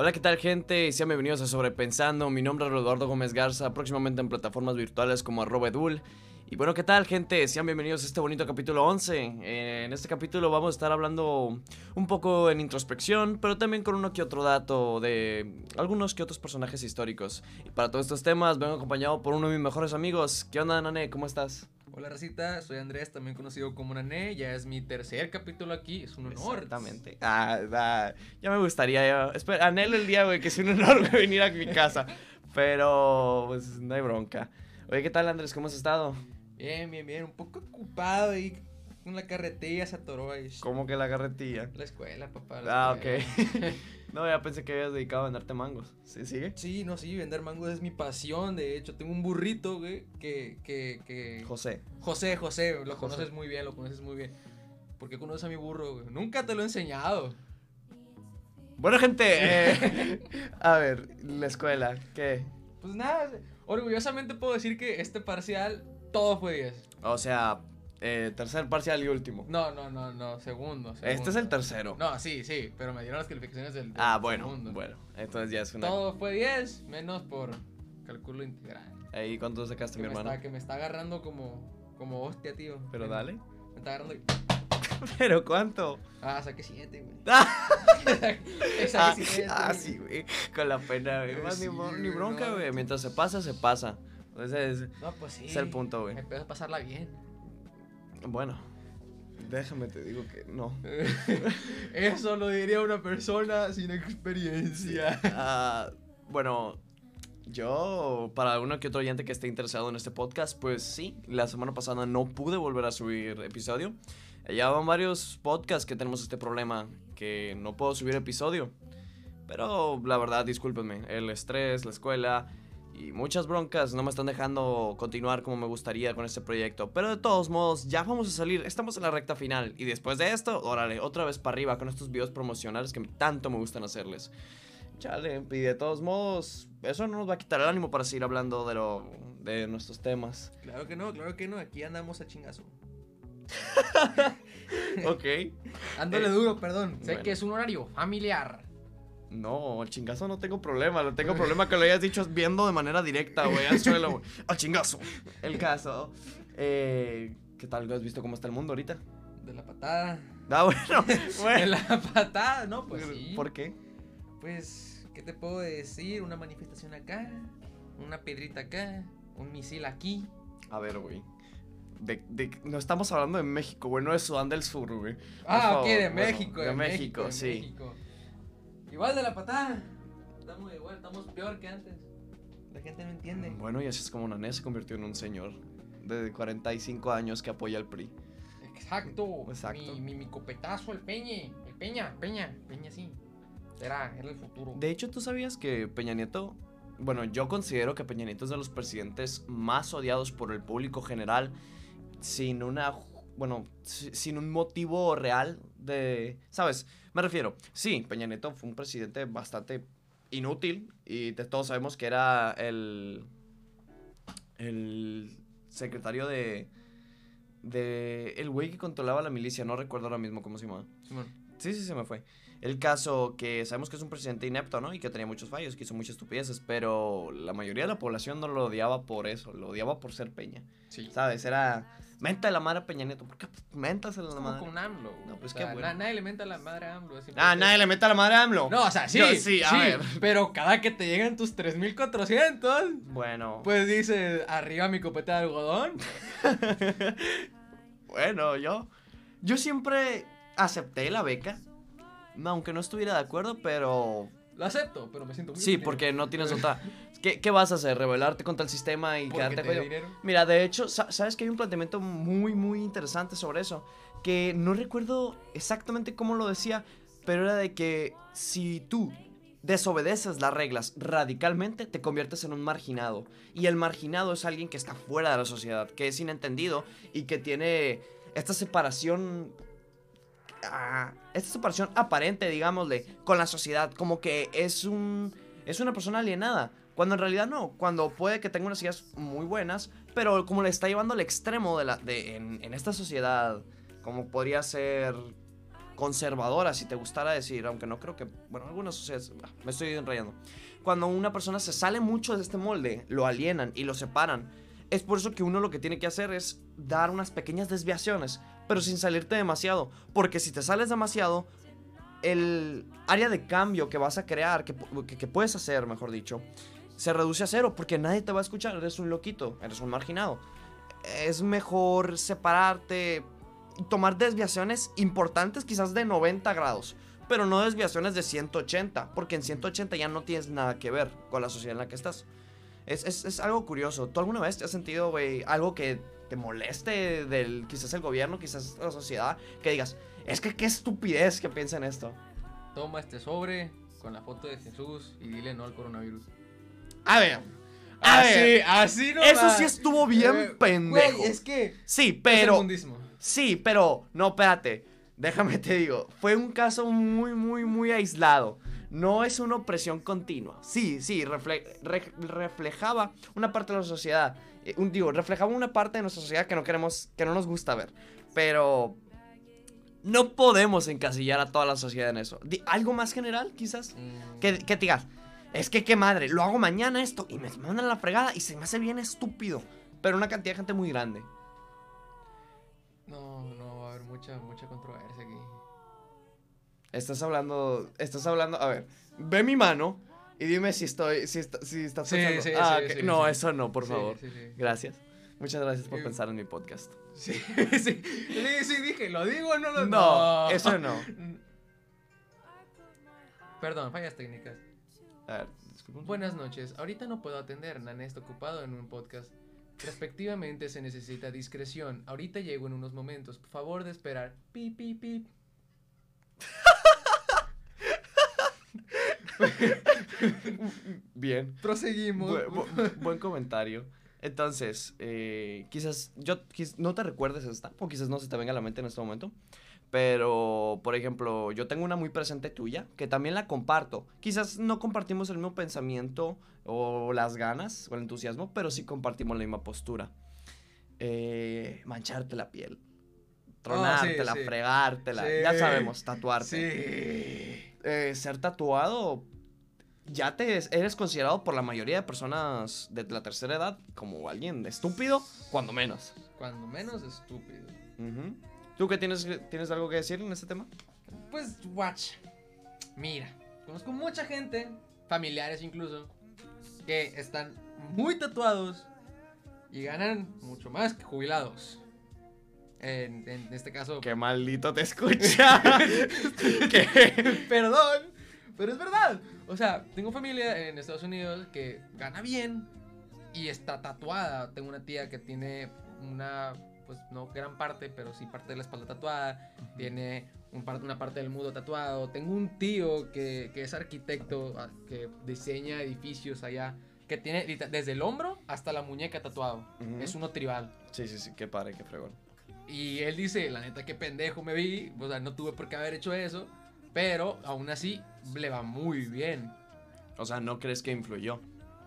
Hola, ¿qué tal gente? Sean bienvenidos a Sobrepensando. Mi nombre es Eduardo Gómez Garza, próximamente en plataformas virtuales como edul. Y bueno, ¿qué tal gente? Sean bienvenidos a este bonito capítulo 11. Eh, en este capítulo vamos a estar hablando un poco en introspección, pero también con uno que otro dato de algunos que otros personajes históricos. Y para todos estos temas vengo acompañado por uno de mis mejores amigos. ¿Qué onda, Nane? ¿Cómo estás? Hola Racita, soy Andrés, también conocido como Nané, ya es mi tercer capítulo aquí, es un honor. Exactamente. Ah, ah, ya me gustaría, ya. Espera, anhelo el día, güey, que es un honor venir a mi casa. Pero, pues, no hay bronca. Oye, ¿qué tal, Andrés? ¿Cómo has estado? Bien, bien, bien, un poco ocupado ahí la carretilla, se atoró ahí. ¿Cómo que la carretilla? La escuela, papá. Ah, La escuela. ok. no, ya pensé que habías dedicado a venderte mangos. ¿Sí sigue? Sí, no, sí, vender mangos es mi pasión, de hecho, tengo un burrito, güey, que, que, que... José. José, José, lo José. conoces muy bien, lo conoces muy bien. ¿Por qué conoces a mi burro, güey? Nunca te lo he enseñado. Bueno, gente, eh, a ver, la escuela, ¿qué? Pues nada, orgullosamente puedo decir que este parcial, todo fue 10. O sea, eh, tercer parcial y último. No, no, no, no, segundo, segundo. Este es el tercero. No, sí, sí, pero me dieron las calificaciones del, del ah, bueno, segundo. bueno. Entonces ya es una... Todo fue 10, menos por cálculo integral. Ahí, ¿cuánto sacaste, Que mi hermano? está, que me está agarrando como, como hostia, tío. Pero Me- dale. Me está agarrando y... ¿Pero cuánto? Ah, saqué 7, güey. Ah, Saqué siete, ah, güey. sí, güey. Con la pena, güey. Eh, Más ni, sí, ni güey, bronca, güey. Mientras se pasa, se pasa. Ese es, No, pues sí. es el punto, güey. Empiezo a pasarla bien. Bueno, déjame te digo que no. Eso lo diría una persona sin experiencia. Ah, bueno, yo, para uno que otro oyente que esté interesado en este podcast, pues sí, la semana pasada no pude volver a subir episodio. Ya van varios podcasts que tenemos este problema, que no puedo subir episodio. Pero la verdad, discúlpenme, el estrés, la escuela y muchas broncas no me están dejando continuar como me gustaría con este proyecto. Pero de todos modos, ya vamos a salir, estamos en la recta final. Y después de esto, órale, otra vez para arriba con estos videos promocionales que tanto me gustan hacerles. Chale, y de todos modos, eso no nos va a quitar el ánimo para seguir hablando de, lo, de nuestros temas. Claro que no, claro que no. Aquí andamos a chingazo. ok. Ándale Eh, duro, perdón. Sé bueno. que es un horario familiar. No, al chingazo no tengo problema. No tengo problema que lo hayas dicho viendo de manera directa, güey, al suelo. güey. Al chingazo. El caso. Eh, ¿Qué tal? ¿Has visto cómo está el mundo ahorita? De la patada. Ah, bueno. De bueno. la patada, ¿no? Pues sí. ¿Por qué? Pues, ¿qué te puedo decir? Una manifestación acá, una piedrita acá, un misil aquí. A ver, güey. De, de- no estamos hablando de México, güey, no de Sudán del Sur, güey. Ah, favor, ok, de bueno, México, de México, de sí. México. Igual de la patada. Estamos igual, estamos peor que antes. La gente no entiende. Bueno, y así es como Nané se convirtió en un señor de 45 años que apoya al PRI. Exacto. Exacto. Mi, mi, mi copetazo, el peñe. El peña, peña, peña, sí. Era, era el futuro. De hecho, ¿tú sabías que Peña Nieto... Bueno, yo considero que Peña Nieto es de los presidentes más odiados por el público general sin una... Bueno, si- sin un motivo real de... ¿Sabes? Me refiero, sí, Peña Nieto fue un presidente bastante inútil y todos sabemos que era el... El secretario de... De... El güey que controlaba la milicia, no recuerdo ahora mismo cómo se llama. Simón. Sí, sí, se me fue. El caso que sabemos que es un presidente inepto, ¿no? Y que tenía muchos fallos, que hizo muchas estupideces, pero la mayoría de la población no lo odiaba por eso, lo odiaba por ser Peña. Sí. ¿Sabes? Era, menta la madre a Peña Nieto, ¿por qué mentasela la Como madre? con AMLO. No, pues o sea, qué bueno. na- nadie le menta a la madre a AMLO. Ah, nadie le meta la madre a AMLO. No, o sea, sí. Yo sí, a ver. Pero cada que te llegan tus 3400, Bueno, pues dices, arriba mi copeta de algodón. bueno, yo, yo siempre acepté la beca, aunque no estuviera de acuerdo, pero Lo acepto, pero me siento muy sí, humillado. porque no tienes otra. ¿Qué, qué vas a hacer? ¿Rebelarte contra el sistema y Porque quedarte dinero. Mira, de hecho, sa- sabes que hay un planteamiento muy, muy interesante sobre eso. Que no recuerdo exactamente cómo lo decía, pero era de que si tú desobedeces las reglas radicalmente, te conviertes en un marginado. Y el marginado es alguien que está fuera de la sociedad, que es inentendido y que tiene esta separación. Ah, esta separación aparente, digámosle, con la sociedad. Como que es un. Es una persona alienada. Cuando en realidad no. Cuando puede que tenga unas ideas muy buenas. Pero como le está llevando al extremo de la. De, en, en esta sociedad. Como podría ser. conservadora, si te gustara decir, aunque no creo que, bueno, algunas sociedades, ah, me estoy enrayando. Cuando una persona se sale mucho de este molde, lo alienan y lo separan. Es por eso que uno lo que tiene que hacer es dar unas pequeñas desviaciones, pero sin salirte demasiado. Porque si te sales demasiado, el área de cambio que vas a crear, que, que, puedes hacer, mejor dicho, se reduce a cero porque nadie te va a escuchar. Eres un loquito, eres un marginado. Es mejor separarte tomar desviaciones importantes, quizás de 90 grados, pero no desviaciones de 180, porque en 180 ya no tienes nada que ver con la sociedad en la que estás. Es, es, es algo curioso. ¿Tú alguna vez te has sentido, güey, algo que te moleste del quizás el gobierno, quizás la sociedad, que digas, es que qué estupidez que piensen esto? Toma este sobre con la foto de Jesús y dile no al coronavirus. A ver. A así, ver. así no Eso sí estuvo bien Eh, pendejo. Güey, es que. Sí, es pero. el. Sí, pero. No, espérate. Déjame te digo. Fue un caso muy, muy, muy aislado. No es una opresión continua. Sí, sí, refle- re- reflejaba una parte de la sociedad. Eh, un, digo, reflejaba una parte de nuestra sociedad que no queremos, que no nos gusta ver. Pero. No podemos encasillar a toda la sociedad en eso. ¿Algo más general, quizás? Mm, Que, que te digas, es que qué madre, lo hago mañana esto y me mandan a la fregada y se me hace bien estúpido. Pero una cantidad de gente muy grande. No, no va a haber mucha, mucha controversia aquí. Estás hablando, estás hablando, a ver, ve mi mano y dime si estoy, si, está- si estás Sí, pensando. sí, ah, sí, no, eso no, por favor. Gracias. Muchas gracias por pensar en mi podcast. Sí, sí. Sí, sí, dije, ¿lo digo o no lo No, eso no. Perdón, fallas técnicas. A ver, disculpa. Buenas noches. Ahorita no puedo atender. Nan está ocupado en un podcast. Respectivamente se necesita discreción. Ahorita llego en unos momentos. Por favor de esperar. Pip, pip, pip. Bien. Proseguimos. Bu- bu- buen comentario. Entonces, eh, quizás yo quiz- no te recuerdes esta, o quizás no se te venga a la mente en este momento. Pero, por ejemplo, yo tengo una muy presente tuya, que también la comparto. Quizás no compartimos el mismo pensamiento o las ganas o el entusiasmo, pero sí compartimos la misma postura. Eh, mancharte la piel. Tronártela, sí. fregártela. Sí. Ya sabemos, tatuarte Sí. eh, ser tatuado, ya te eres considerado por la mayoría de personas de la tercera edad como alguien estúpido, cuando menos. Cuando menos estúpido. Ujú. ¿Tú qué tienes, tienes algo que decir en este tema? Pues, watch. Mira, conozco mucha gente, familiares incluso, que están muy tatuados y ganan mucho más que jubilados. En, en este caso, Qué maldito te escucha. ¿Qué? perdón, pero es verdad. O sea, tengo familia en Estados Unidos que gana bien y está tatuada. Tengo una tía que tiene una, pues no gran parte, pero sí parte de la espalda tatuada. Tiene un par- una parte del mudo tatuado. Tengo un tío que, que es arquitecto, ah, que diseña edificios allá. Que tiene desde el hombro hasta la muñeca tatuado. Ujú. Es uno tribal. Sí, sí, sí, qué padre, qué fregón. Y él dice, la neta, qué pendejo me vi. O sea, no tuve por qué haber hecho eso. Pero aún así, le va muy bien. O sea, ¿no crees que influyó?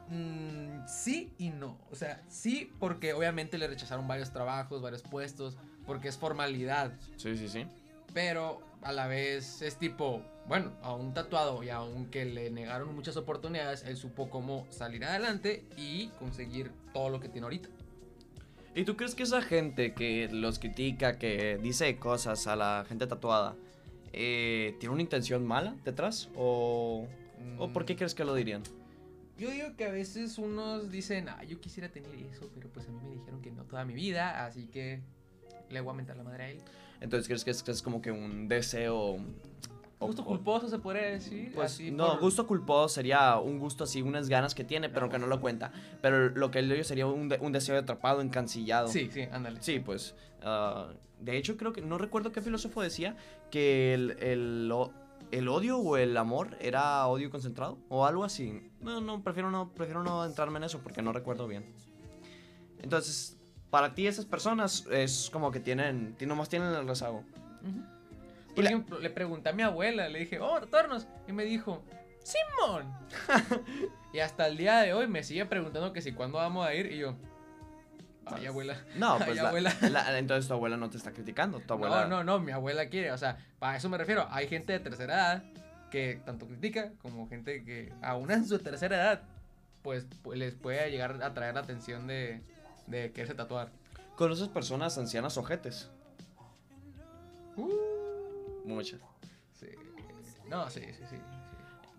Mm, sí y no. O sea, sí porque obviamente le rechazaron varios trabajos, varios puestos, porque es formalidad. Sí, sí, sí. Pero a la vez es tipo, bueno, a un tatuado y aunque le negaron muchas oportunidades, él supo cómo salir adelante y conseguir todo lo que tiene ahorita. ¿Y tú crees que esa gente que los critica, que dice cosas a la gente tatuada, eh, tiene una intención mala detrás? ¿O, ¿O por qué Mm, crees que lo dirían? Yo digo que a veces unos dicen, ah, yo quisiera tener eso, pero pues a mí me dijeron que no toda mi vida, así que le voy a mentar la madre a él. Entonces, ¿crees que es, que es como que un deseo... Gusto culposo se podría decir. Pues, así no, por- gusto culposo sería un gusto así, unas ganas que tiene, pero que no lo cuenta. Pero lo que él dio sería un, de- un deseo atrapado, encancillado. Sí, sí, ándale. Sí, pues. ah, de hecho, creo que. No recuerdo qué filósofo decía que el, el, el odio o el amor era odio concentrado o algo así. No, no, prefiero no, prefiero no entrarme en eso porque no recuerdo bien. Entonces, para ti, esas personas es como que tienen. ti- Nomás tienen el rezago. Ujú. Y Por la- ejemplo, le pregunté a mi abuela, le dije, oh, tatuarnos. Y me dijo, Simón. y hasta el día de hoy me sigue preguntando que si cuándo vamos a ir. Y yo, Ay, abuela. No, Ay, pues la- abuela. la- entonces tu abuela no te está criticando. Tu abuela. No, no, no, mi abuela quiere. O sea, para eso me refiero. Hay gente de tercera edad que tanto critica como gente que aún en su tercera edad, pues, pu- les puede llegar a traer la atención de, de quererse tatuar. ¿Conoces personas ancianas ojetes? Uh, Muchas. sí. No, sí, sí, sí. sí.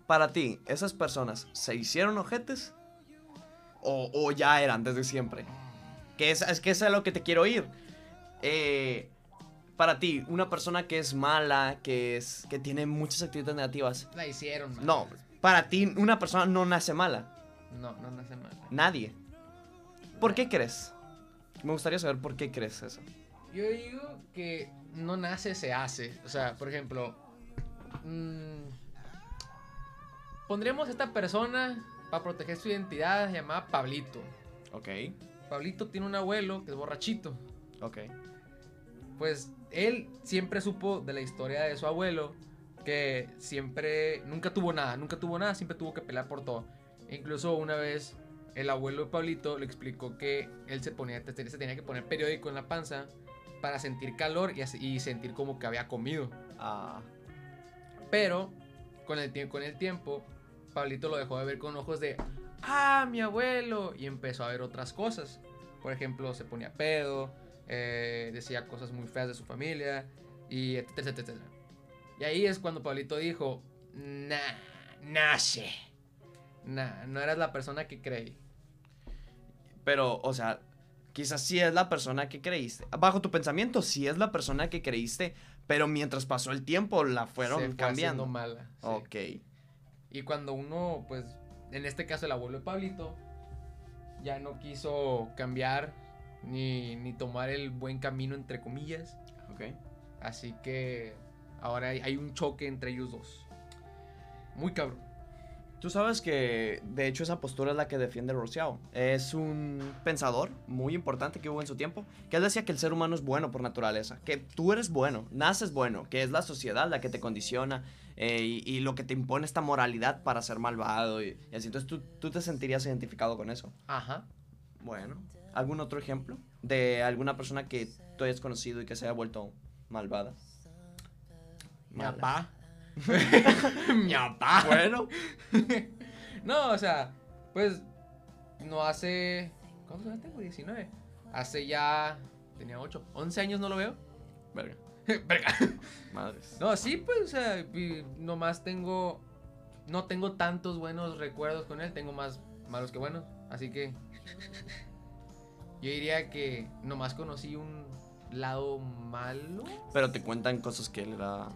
Para ti, ¿esas personas se hicieron ojetes? ¿O, o ya eran desde siempre? Que es, es que eso es lo que te quiero oír. Eh, para ti, una persona que es mala, que, es, que tiene muchas actitudes negativas. La hicieron, man. No, para ti, una persona no nace mala. No, no nace mal. Nadie. ¿Por qué crees? Me gustaría saber por qué crees eso. Yo digo que no nace, se hace. O sea, por ejemplo, mm, pondremos a esta persona para proteger su identidad llamada Pablito. Ok, Pablito tiene un abuelo que es borrachito. ok. Pues él siempre supo de la historia de su abuelo que siempre, nunca tuvo nada, nunca tuvo nada, siempre tuvo que pelear por todo. Incluso una vez el abuelo de Pablito le explicó que él se ponía, se tenía que poner periódico en la panza para sentir calor y, así- y sentir como que había comido. Ah, Pero con el, con el tiempo, Pablito lo dejó de ver con ojos de, ah, mi abuelo, y empezó a ver otras cosas. Por ejemplo, se ponía pedo, eh, decía cosas muy feas de su familia, y etcétera, etcétera, etcétera. Y ahí es cuando Pablito dijo, nah, nace. Nah, no eras la persona que creí. pero, o sea, quizás sí es la persona que creíste. Bajo tu pensamiento, sí es la persona que creíste, pero mientras pasó el tiempo la fueron Se fue cambiando. mala. sí. Ok. Y cuando uno, pues, en este caso el abuelo de Pablito, ya no quiso cambiar ni, ni tomar el buen camino, entre comillas. Ok. Así que ahora hay, hay un choque entre ellos dos. Muy cabrón. Tú sabes que, de hecho, esa postura es la que defiende Rousseau. Es un pensador muy importante que hubo en su tiempo, que él decía que el ser humano es bueno por naturaleza, que tú eres bueno, naces bueno, que es la sociedad la que te condiciona eh, y, y lo que te impone esta moralidad para ser malvado y, y así. Entonces tú, tú te sentirías identificado con eso. Ajá. Bueno, ¿algún otro ejemplo de alguna persona que tú hayas conocido y que se haya vuelto malvada? Mi papá. Mi papá. Bueno, No, o sea, pues no hace. ¿Cuántos años tengo? 19. Hace ya. Tenía 8. 11 años no lo veo. verga, Verga. madres. No, sí, pues, o sea, nomás tengo. No tengo tantos buenos recuerdos con él, tengo más malos que buenos. Así que. Yo diría que nomás conocí un lado malo. Pero te cuentan cosas que él era.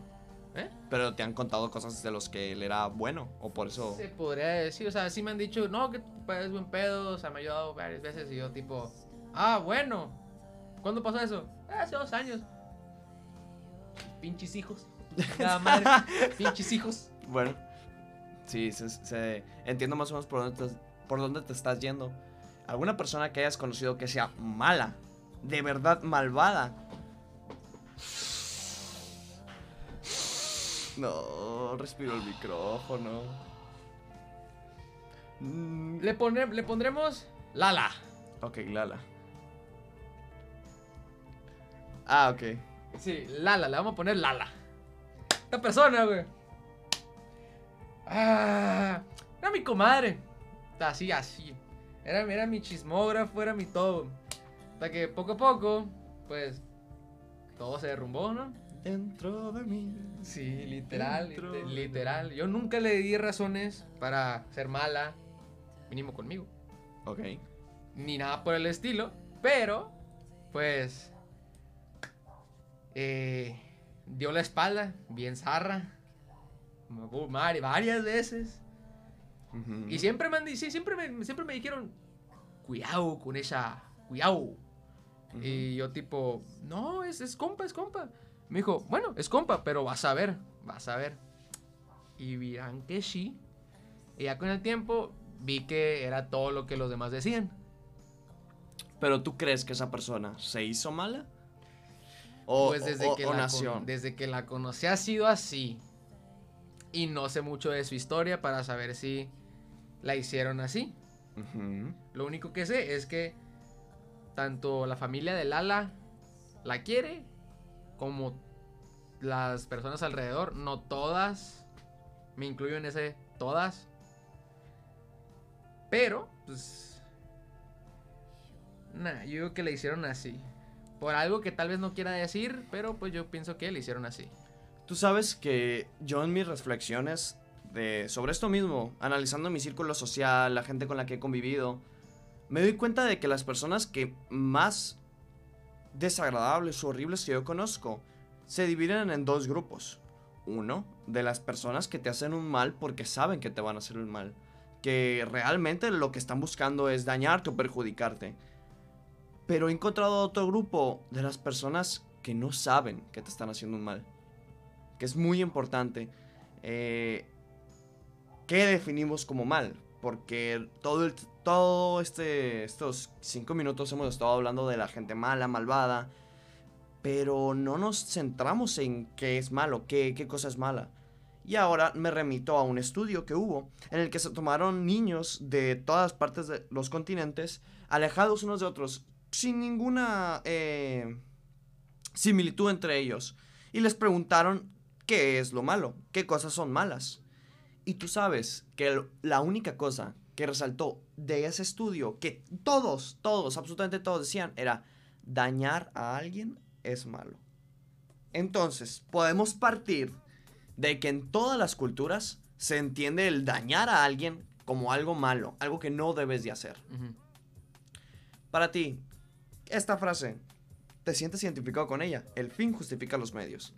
¿Eh? Pero te han contado cosas de los que él era bueno, o por eso. Se podría decir, o sea, sí me han dicho, no, que es buen pedo, o sea, me ha ayudado varias veces y yo, tipo, ah, bueno, ¿cuándo pasó eso? "Ah, hace dos años. Pinches hijos. Nada madre, pinches hijos. Bueno, sí, se, se- entiendo más o menos por dónde, te, por dónde te estás yendo. Alguna persona que hayas conocido que sea mala, de verdad malvada. No, respiro el micrófono. Mm, Le, le pondremos Lala. ok, Lala. Ah, ok. Sí, Lala, le vamos a poner Lala. Esta persona, güey. Ah, era mi comadre. Así, así. Era, era mi chismógrafo, era mi todo. Hasta que poco a poco, pues, todo se derrumbó, ¿no? Dentro de mí. Sí, literal, literal. Yo nunca le di razones para ser mala, mínimo conmigo, Ok. ni nada por el estilo, pero, pues, eh, dio la espalda, bien zarra, varias veces. Y siempre me, han sí, siempre me, siempre me dijeron, cuidado con esa, cuidado. Y yo tipo, no, es, es compa, es compa. Me dijo, bueno, es compa, pero vas a ver, vas a ver. Y dirán que sí. Y ya con el tiempo vi que era todo lo que los demás decían. Pero tú crees que esa persona se hizo mala? O, pues desde, o- que o la con- desde que la conocí ha sido así. Y no sé mucho de su historia para saber si la hicieron así. Lo único que sé es que tanto la familia de Lala la quiere como las personas alrededor, no todas, me incluyo en ese todas. Pero, pues... Nah, yo digo que le hicieron así. Por algo que tal vez no quiera decir, pero pues yo pienso que le hicieron así. Tú sabes que yo en mis reflexiones de, sobre esto mismo, analizando mi círculo social, la gente con la que he convivido, me doy cuenta de que las personas que más desagradables o horribles que yo conozco se dividen en dos grupos. Uno, de las personas que te hacen un mal porque saben que te van a hacer un mal. Que realmente lo que están buscando es dañarte o perjudicarte. Pero he encontrado otro grupo de las personas que no saben que te están haciendo un mal. Que es muy importante. Eh, ¿Qué definimos como mal? Porque todo, el, todo este, estos cinco minutos hemos estado hablando de la gente mala, malvada pero no nos centramos en qué es malo, qué, qué cosa es mala. Y ahora me remito a un estudio que hubo en el que se tomaron niños de todas partes de los continentes, alejados unos de otros, sin ninguna eh, similitud entre ellos, y les preguntaron qué es lo malo, qué cosas son malas. Y tú sabes que la única cosa que resaltó de ese estudio, que todos, todos, absolutamente todos decían, era dañar a alguien es malo. Entonces, podemos partir de que en todas las culturas se entiende el dañar a alguien como algo malo, algo que no debes de hacer. Para ti, esta frase, ¿te sientes identificado con ella? El fin justifica los medios.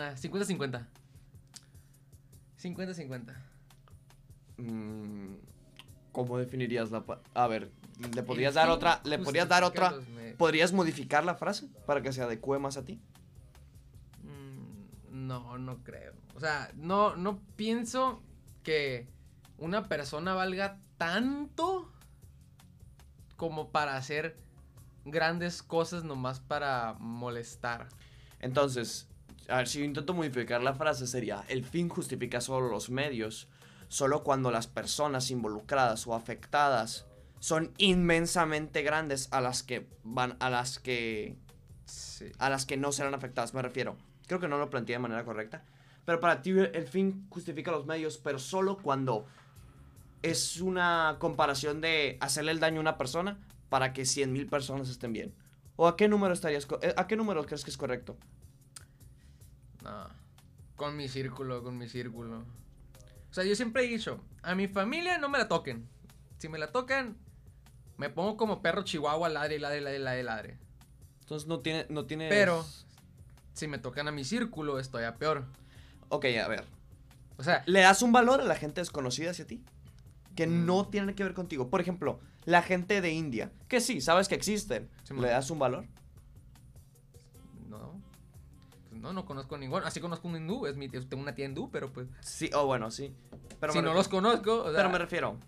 50-50. 50-50. ¿Cómo definirías la A ver, le podrías dar otra, le podrías dar otra, podrías modificar la frase para que se adecue más a ti. Mm, no, no creo. O sea, no, no pienso que una persona valga tanto como para hacer grandes cosas nomás para molestar. Entonces, a ver, si yo intento modificar la frase sería, el fin justifica solo los medios solo cuando las personas involucradas o afectadas son inmensamente grandes a las que van a las que a las que no serán afectadas, me refiero. Creo que no lo planteé de manera correcta, pero para ti el fin justifica los medios, pero solo cuando es una comparación de hacerle el daño a una persona para que 100.000 personas estén bien. ¿O a qué número estarías eh, a qué número crees que es correcto? No. Con mi círculo, con mi círculo. O sea, yo siempre he dicho, a mi familia no me la toquen. Si me la tocan, me pongo como perro chihuahua, ladre, ladre, ladre, ladre, ladre. Entonces no tiene, no tiene. Pero, si me tocan a mi círculo, estoy a peor. Ok, a ver. O sea, ¿le das un valor a la gente desconocida hacia ti? Que mm. no tiene que ver contigo. Por ejemplo, la gente de India, que sí, sabes que existen. ¿Le das un valor? No, no conozco ninguno. Así conozco un hindú, es mi, tengo una tía hindú, pero pues. Sí, o oh, bueno, sí. Pero si no los conozco. pero me refiero.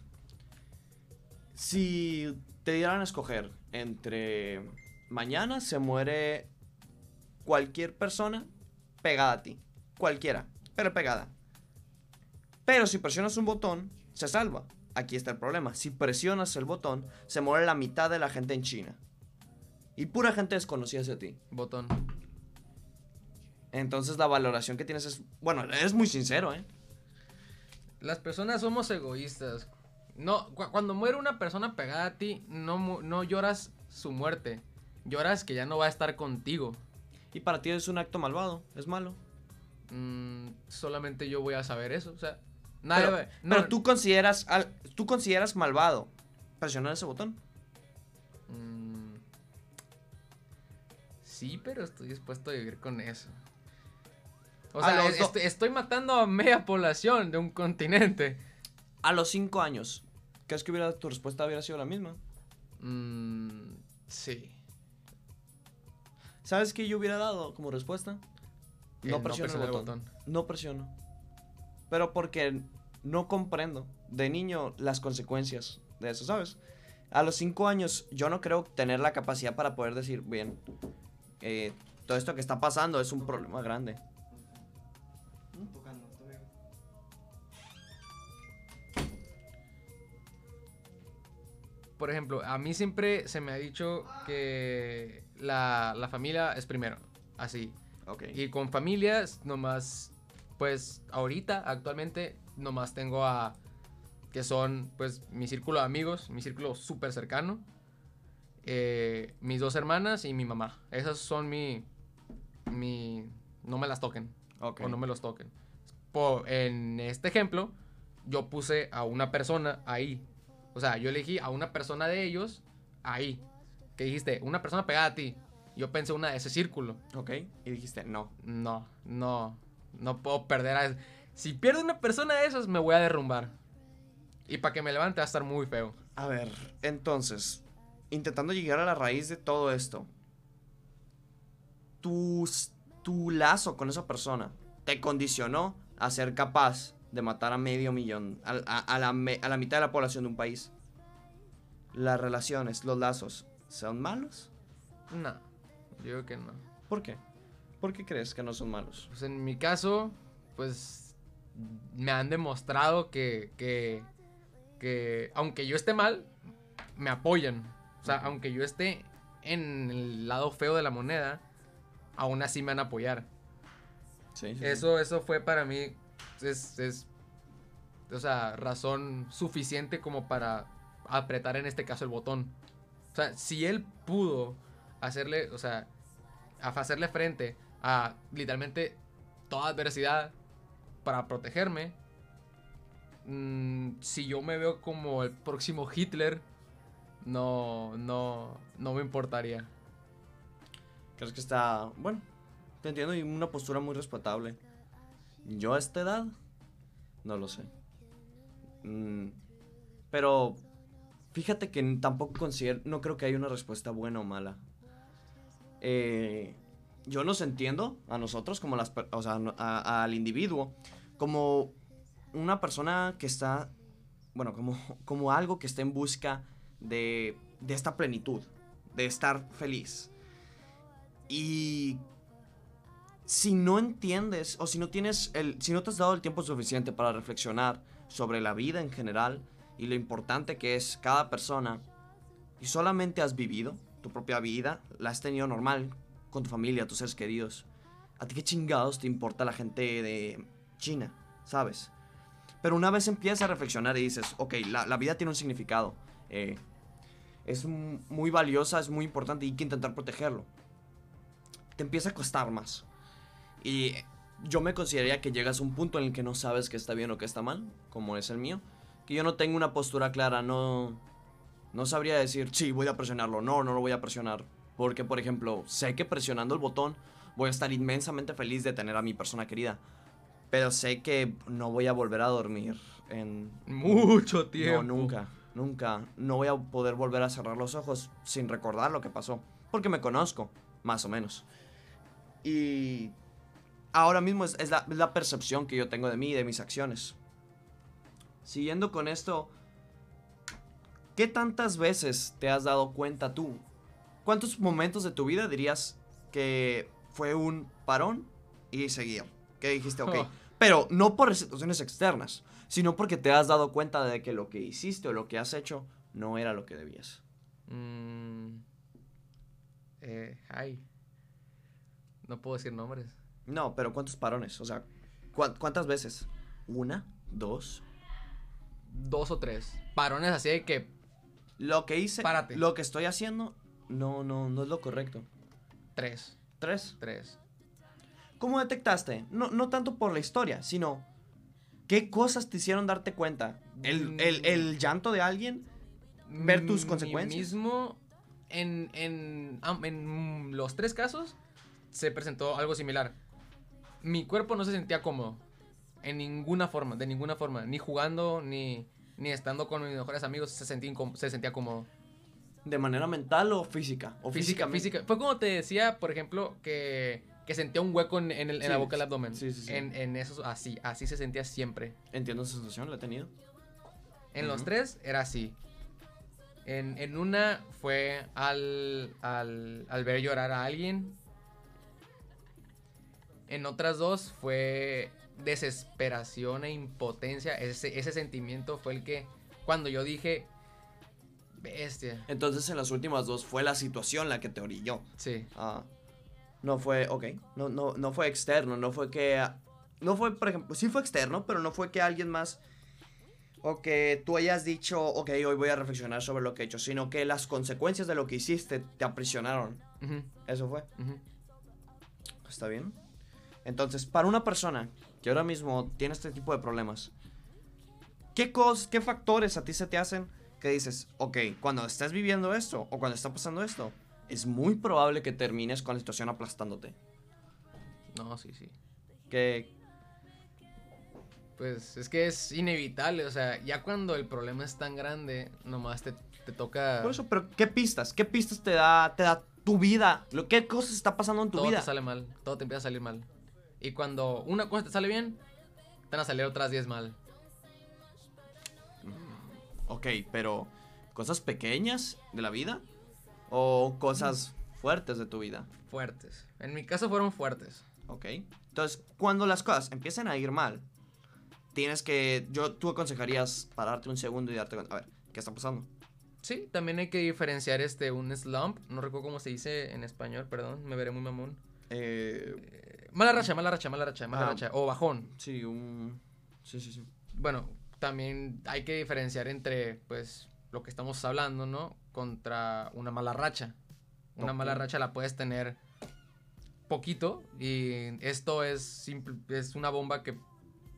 Si te dieran a escoger entre mañana se muere cualquier persona pegada a ti. Cualquiera, pero pegada. Pero si presionas un botón, se salva. Aquí está el problema. Si presionas el botón, se muere la mitad de la gente en China. Y pura gente desconocida hacia ti. Botón. Entonces la valoración que tienes es, bueno, eres muy sincero, ¿eh? Las personas somos egoístas. No, cuando muere una persona pegada a ti, no, no lloras su muerte. Lloras que ya no va a estar contigo. Y para ti es un acto malvado, es malo. Mm, solamente yo voy a saber eso, o sea, nadie pero, tú consideras, tú consideras malvado presionar ese botón. Mm, sí, pero estoy dispuesto a vivir con eso. O sea, estoy, matando a media población de un continente. A los cinco años, ¿crees que hubiera, tu respuesta hubiera sido la misma? Mmm, sí. ¿Sabes qué yo hubiera dado como respuesta? No presiono el botón. No presiono. Pero porque no comprendo de niño las consecuencias de eso, ¿sabes? A los cinco años yo no creo tener la capacidad para poder decir, bien, eh, todo esto que está pasando es un problema grande. Por ejemplo, a mí siempre se me ha dicho que la, la familia es primero, así. Ok. Y con familias, nomás, pues ahorita, actualmente, nomás tengo a, que son, pues, mi círculo de amigos, mi círculo súper cercano, eh, mis dos hermanas y mi mamá. Esas son mi, mi, no me las toquen, ok. o no me los toquen. Po- en este ejemplo, yo puse a una persona ahí. O sea, yo elegí a una persona de ellos ahí. Que dijiste, una persona pegada a ti. Yo pensé una de ese círculo. Ok. Y dijiste, no. No, no, no puedo perder a... Si pierdo una persona de esas, me voy a derrumbar. Y para que me levante va a estar muy feo. A ver, entonces, intentando llegar a la raíz de todo esto, tu, tu lazo con esa persona te condicionó a ser capaz de matar a medio millón, a, a- a la, a la mitad de la población de un país. Las relaciones, los lazos, ¿son malos? No, yo digo que no. ¿Por qué? ¿Por qué crees que no son malos? Pues en mi caso, pues me han demostrado que, que, que aunque yo esté mal, me apoyan. O sea, aunque yo esté en el lado feo de la moneda, aún así me van a apoyar. Sí, sí, Eso, eso fue para mí, es, es, o sea, razón suficiente como para apretar en este caso el botón. O sea, si él pudo hacerle, o sea, hacerle frente a literalmente toda adversidad para protegerme, mm, si yo me veo como el próximo Hitler, no, no, no me importaría. ¿Crees que está, bueno, te entiendo y una postura muy respetable? Yo a esta edad, no lo sé. Mm, pero fíjate que tampoco considero, no creo que haya una respuesta buena o mala. Eh, yo nos entiendo a nosotros, como las, o sea, al individuo, como una persona que está, bueno, como, como algo que está en busca de, de esta plenitud, de estar feliz. Y si no entiendes o si no tienes el si no te has dado el tiempo suficiente para reflexionar sobre la vida en general y lo importante que es cada persona y solamente has vivido tu propia vida, la has tenido normal con tu familia, tus seres queridos. A ti qué chingados te importa la gente de China, ¿sabes? Pero una vez empiezas a reflexionar y dices, ok, la, la vida tiene un significado. eh, es muy valiosa, es muy importante y hay que intentar protegerlo. Te empieza a costar más. Y yo me consideraría que llegas a un punto en el que no sabes qué está bien o qué está mal, como es el mío. Que yo no tengo una postura clara, no, no sabría decir, sí, voy a presionarlo, no, no lo voy a presionar. Porque, por ejemplo, sé que presionando el botón voy a estar inmensamente feliz de tener a mi persona querida. Pero sé que no voy a volver a dormir en... Mucho tiempo. No, nunca, nunca. No voy a poder volver a cerrar los ojos sin recordar lo que pasó. Porque me conozco, más o menos. Y ahora mismo es, es la, es la percepción que yo tengo de mí y de mis acciones. Siguiendo con esto, ¿qué tantas veces te has dado cuenta tú? ¿Cuántos momentos de tu vida dirías que fue un parón y seguir? Que dijiste, ok. Oh. Pero no por situaciones externas, sino porque te has dado cuenta de que lo que hiciste o lo que has hecho no era lo que debías. Mm, eh, ay. No puedo decir nombres. No, pero ¿cuántos parones? O sea, ¿cuá- ¿cuántas veces? ¿Una? ¿Dos? Dos o tres. Parones así de que. Lo que hice, Párate. lo que estoy haciendo, no, no, no es lo correcto. Tres. Tres. Tres. ¿Cómo detectaste? No, no tanto por la historia, sino qué cosas te hicieron darte cuenta. ¿El, el- el llanto de alguien? Ver tus Mm, consecuencias. mismo, en, en, en los tres casos, se presentó algo similar. Mi cuerpo no se sentía cómodo. En ninguna forma, de ninguna forma. Ni jugando, ni, ni estando con mis mejores amigos se sentía, se sentía cómodo. ¿De manera mental o física? O Física, física. Fue como te decía, por ejemplo, que, que sentía un hueco en, en el- en la boca del abdomen. sí, sí, sí. En, en esos, así, así se sentía siempre. Entiendo esa situación, la he tenido. En los tres era así. En, en una fue al, al, al ver llorar a alguien. En otras dos fue desesperación e impotencia. Ese, ese sentimiento fue el que, cuando yo dije, Bestia. Entonces en las últimas dos fue la situación la que te orilló. Sí. Ah, no fue, ok, no, no, no fue externo, no fue que, no fue, por ejemplo, sí fue externo, pero no fue que alguien más, o que tú hayas dicho, ok, hoy voy a reflexionar sobre lo que he hecho, sino que las consecuencias de lo que hiciste te aprisionaron. Eso fue. ¿Está bien? Entonces, para una persona que ahora mismo tiene este tipo de problemas, ¿qué, cos qué factores a ti se te hacen que dices, ok, cuando estés viviendo esto o cuando está pasando esto, es muy probable que termines con la situación aplastándote? No, sí, sí. Que, Pues es que es inevitable, o sea, ya cuando el problema es tan grande, nomás te, te toca... por eso, pero ¿qué pistas? ¿Qué pistas te da, te da tu vida? Lo, ¿Qué cosas está pasando en tu todo vida? te sale mal, todo te empieza a salir mal. Y cuando una cosa te sale bien, te van a salir otras 10 mal. Ok, pero ¿cosas pequeñas de la vida? ¿O cosas fuertes de tu vida? Fuertes. En mi caso fueron fuertes. Ok. Entonces, cuando las cosas empiecen a ir mal, tienes que. Yo, tú aconsejarías pararte un segundo y darte cuenta. A ver, ¿qué está pasando? Sí, también hay que diferenciar este un slump, no recuerdo cómo se dice en español, perdón, me veré muy mamón. Eh, mala racha, mala racha, mala racha, mala Ah. racha o bajón. sí, un. Sí, sí, sí. Bueno, también hay que diferenciar entre pues lo que estamos hablando, ¿no? Contra una mala racha. Una mala racha la puedes tener poquito y esto es simple, es una bomba que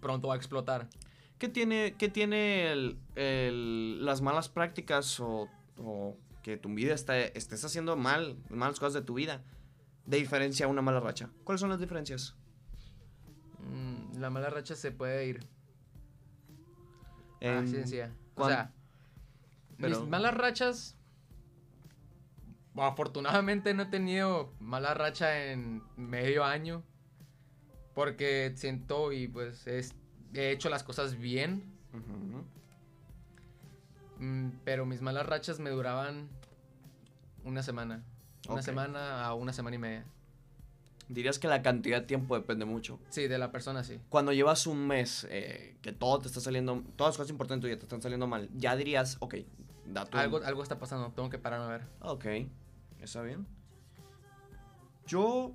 pronto va a explotar. ¿Qué tiene, qué tiene el, el- las malas prácticas o, o que tu vida está, estés haciendo mal, malas cosas de tu vida, de diferencia a una mala racha? ¿Cuáles son las diferencias? Mm, la mala racha se puede ir. En- Así de sencilla. O sea, pero- mis malas rachas. Afortunadamente no he tenido mala racha en medio año. Porque siento y pues es- he hecho las cosas bien. Mm, Pero mis malas rachas me duraban una semana. Una semana a una semana y media. Dirías que la cantidad de tiempo depende mucho. Sí, de la persona sí. Cuando llevas un mes eh, que todo te está saliendo, todas las cosas importantes vida te están saliendo mal, ya dirías, ok, da tu... Algo, algo está pasando, tengo que parar a ver. Ok, está bien. Yo...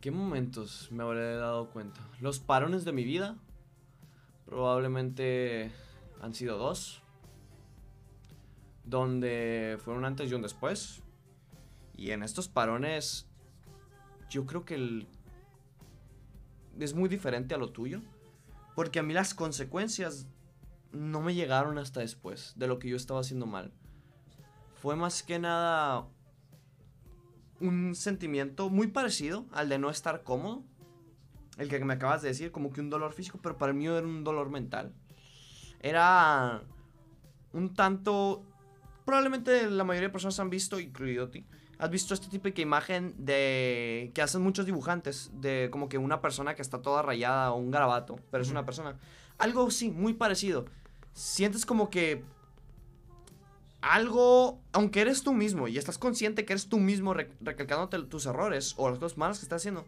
¿Qué momentos me habré dado cuenta? Los parones de mi vida probablemente han sido dos. Donde fueron un antes y un después. Y en estos parones yo creo que el... es muy diferente a lo tuyo. Porque a mí las consecuencias no me llegaron hasta después de lo que yo estaba haciendo mal fue más que nada un sentimiento muy parecido al de no estar cómodo. El que me acabas de decir, como que un dolor físico, pero para mí era un dolor mental. Era un tanto... Probablemente la mayoría de personas han visto, incluido ti, has visto este tipo de imagen de... que hacen muchos dibujantes, de como que una persona que está toda rayada o un garabato, pero es una persona. Algo sí, muy parecido. Sientes como que algo, aunque eres tú mismo y estás consciente que eres tú mismo rec- recalcándote tus errores o las cosas malas que estás haciendo,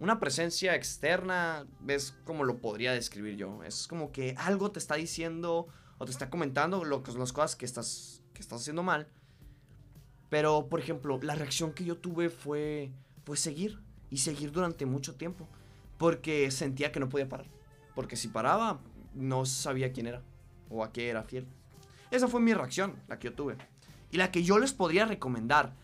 una presencia externa es como lo podría describir yo. Es como que algo te está diciendo o te está comentando lo que, las cosas que estás, que estás haciendo mal. Pero, por ejemplo, la reacción que yo tuve fue, fue seguir y seguir durante mucho tiempo. Porque sentía que no podía parar. Porque si paraba, no sabía quién era o a qué era fiel. Esa fue mi reacción, la que yo tuve. Y la que yo les podría recomendar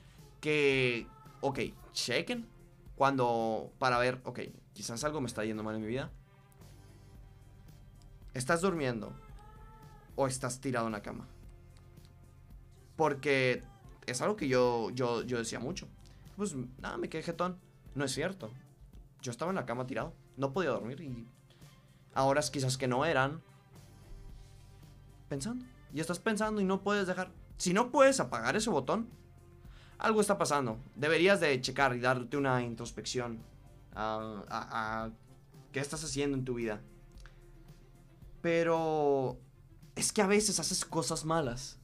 que, ok, chequen cuando, para ver, ok, quizás algo me está yendo mal en mi vida. ¿Estás durmiendo o estás tirado en la cama? Porque es algo que yo, yo, yo decía mucho. Pues nada, me quedé jetón. No es cierto. Yo estaba en la cama tirado. No podía dormir y a horas quizás que no eran. Pensando. Y estás pensando y no puedes dejar. Si no puedes apagar ese botón, algo está pasando. Deberías de checar y darte una introspección a, qué estás haciendo en tu vida. Pero es que a veces haces cosas malas.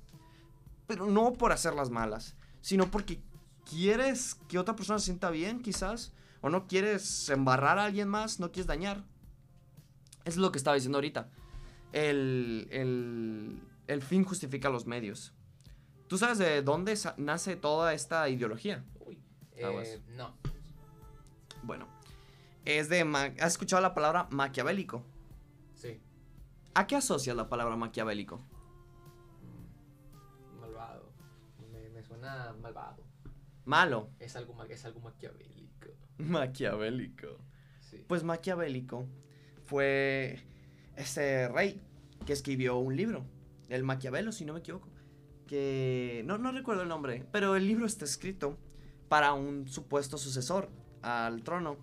Pero no por hacerlas malas, sino porque quieres que otra persona se sienta bien, quizás. O no quieres embarrar a alguien más, no quieres dañar. Eso es lo que estaba diciendo ahorita. El, el, el fin justifica los medios. ¿Tú sabes de dónde nace toda esta ideología? Uy. Aguas. Eh, no. Bueno, es de... ma- ¿Has escuchado la palabra maquiavélico? Sí. ¿A qué asocias la palabra maquiavélico? Malvado. Malo. Es algo, es algo maquiavélico. Maquiavélico. Sí. Pues Maquiavélico fue ese rey que escribió un libro, el Maquiavelo, si no me equivoco, que no, no recuerdo el nombre, pero el libro está escrito para un supuesto sucesor al trono.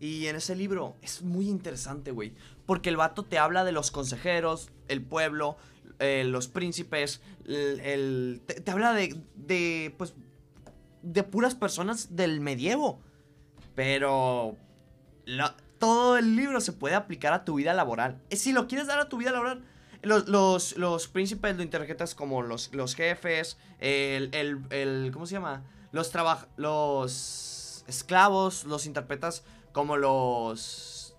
Y en ese libro es muy interesante, güey, porque el vato te habla de los consejeros, el pueblo, eh, los príncipes, el, te, habla de, de, pues, de puras personas del medievo. Pero todo el libro se puede aplicar a tu vida laboral. Si lo quieres dar a tu vida laboral, los, los, los príncipes lo interpretas como los, los jefes, el, el, ¿Cómo se llama? Los, trabaj los esclavos los interpretas como los...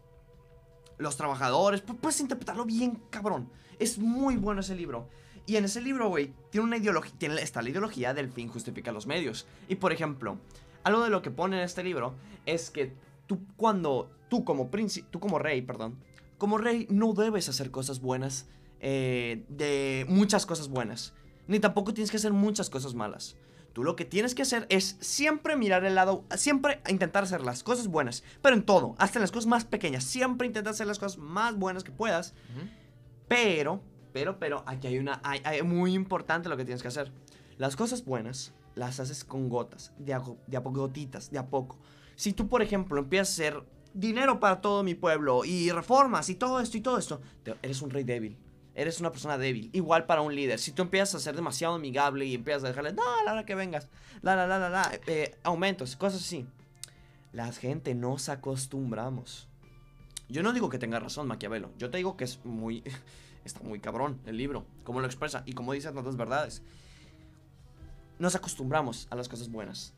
Los trabajadores. Pu- Puedes interpretarlo bien, cabrón. Es muy bueno ese libro. Y en ese libro, güey, tiene una ideología. Tiene, está la ideología del fin justifica los medios. Y por ejemplo, algo de lo que pone en este libro es que tú cuando tú como príncipe, tú como rey, perdón, como rey no debes hacer cosas buenas, eh, de muchas cosas buenas, ni tampoco tienes que hacer muchas cosas malas. Tú lo que tienes que hacer es siempre mirar el lado, siempre intentar hacer las cosas buenas, pero en todo, hasta en las cosas más pequeñas, siempre intenta hacer las cosas más buenas que puedas. Pero, pero, pero, aquí hay una, hay, hay muy importante lo que tienes que hacer. Las cosas buenas las haces con gotas, de a, de a gotitas, de a poco. Si tú, por ejemplo, empiezas a hacer dinero para todo mi pueblo y reformas y todo esto y todo esto, eres un rey débil. Eres una persona débil. Igual para un líder. Si tú empiezas a ser demasiado amigable y empiezas a dejarle, no, a la hora que vengas, la, la, la, la, la, eh, aumentos, cosas así. La gente nos acostumbramos. Yo no digo que tenga razón Maquiavelo. Yo te digo que es muy. Está muy cabrón el libro. Cómo lo expresa y cómo dice tantas verdades. Nos acostumbramos a las cosas buenas.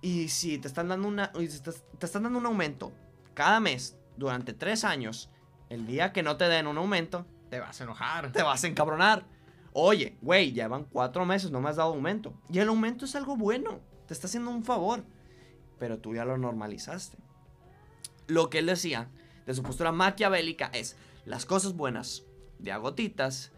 Y si te están dando una. te están dando un aumento cada mes durante tres años. El día que no te den un aumento, Te vas a enojar. te vas a encabronar. Oye, güey, ya van cuatro meses, no me has dado aumento. Y el aumento es algo bueno. Te está haciendo un favor. Pero tú ya lo normalizaste. Lo que él decía, de su postura maquiavélica, es las cosas buenas de a gotitas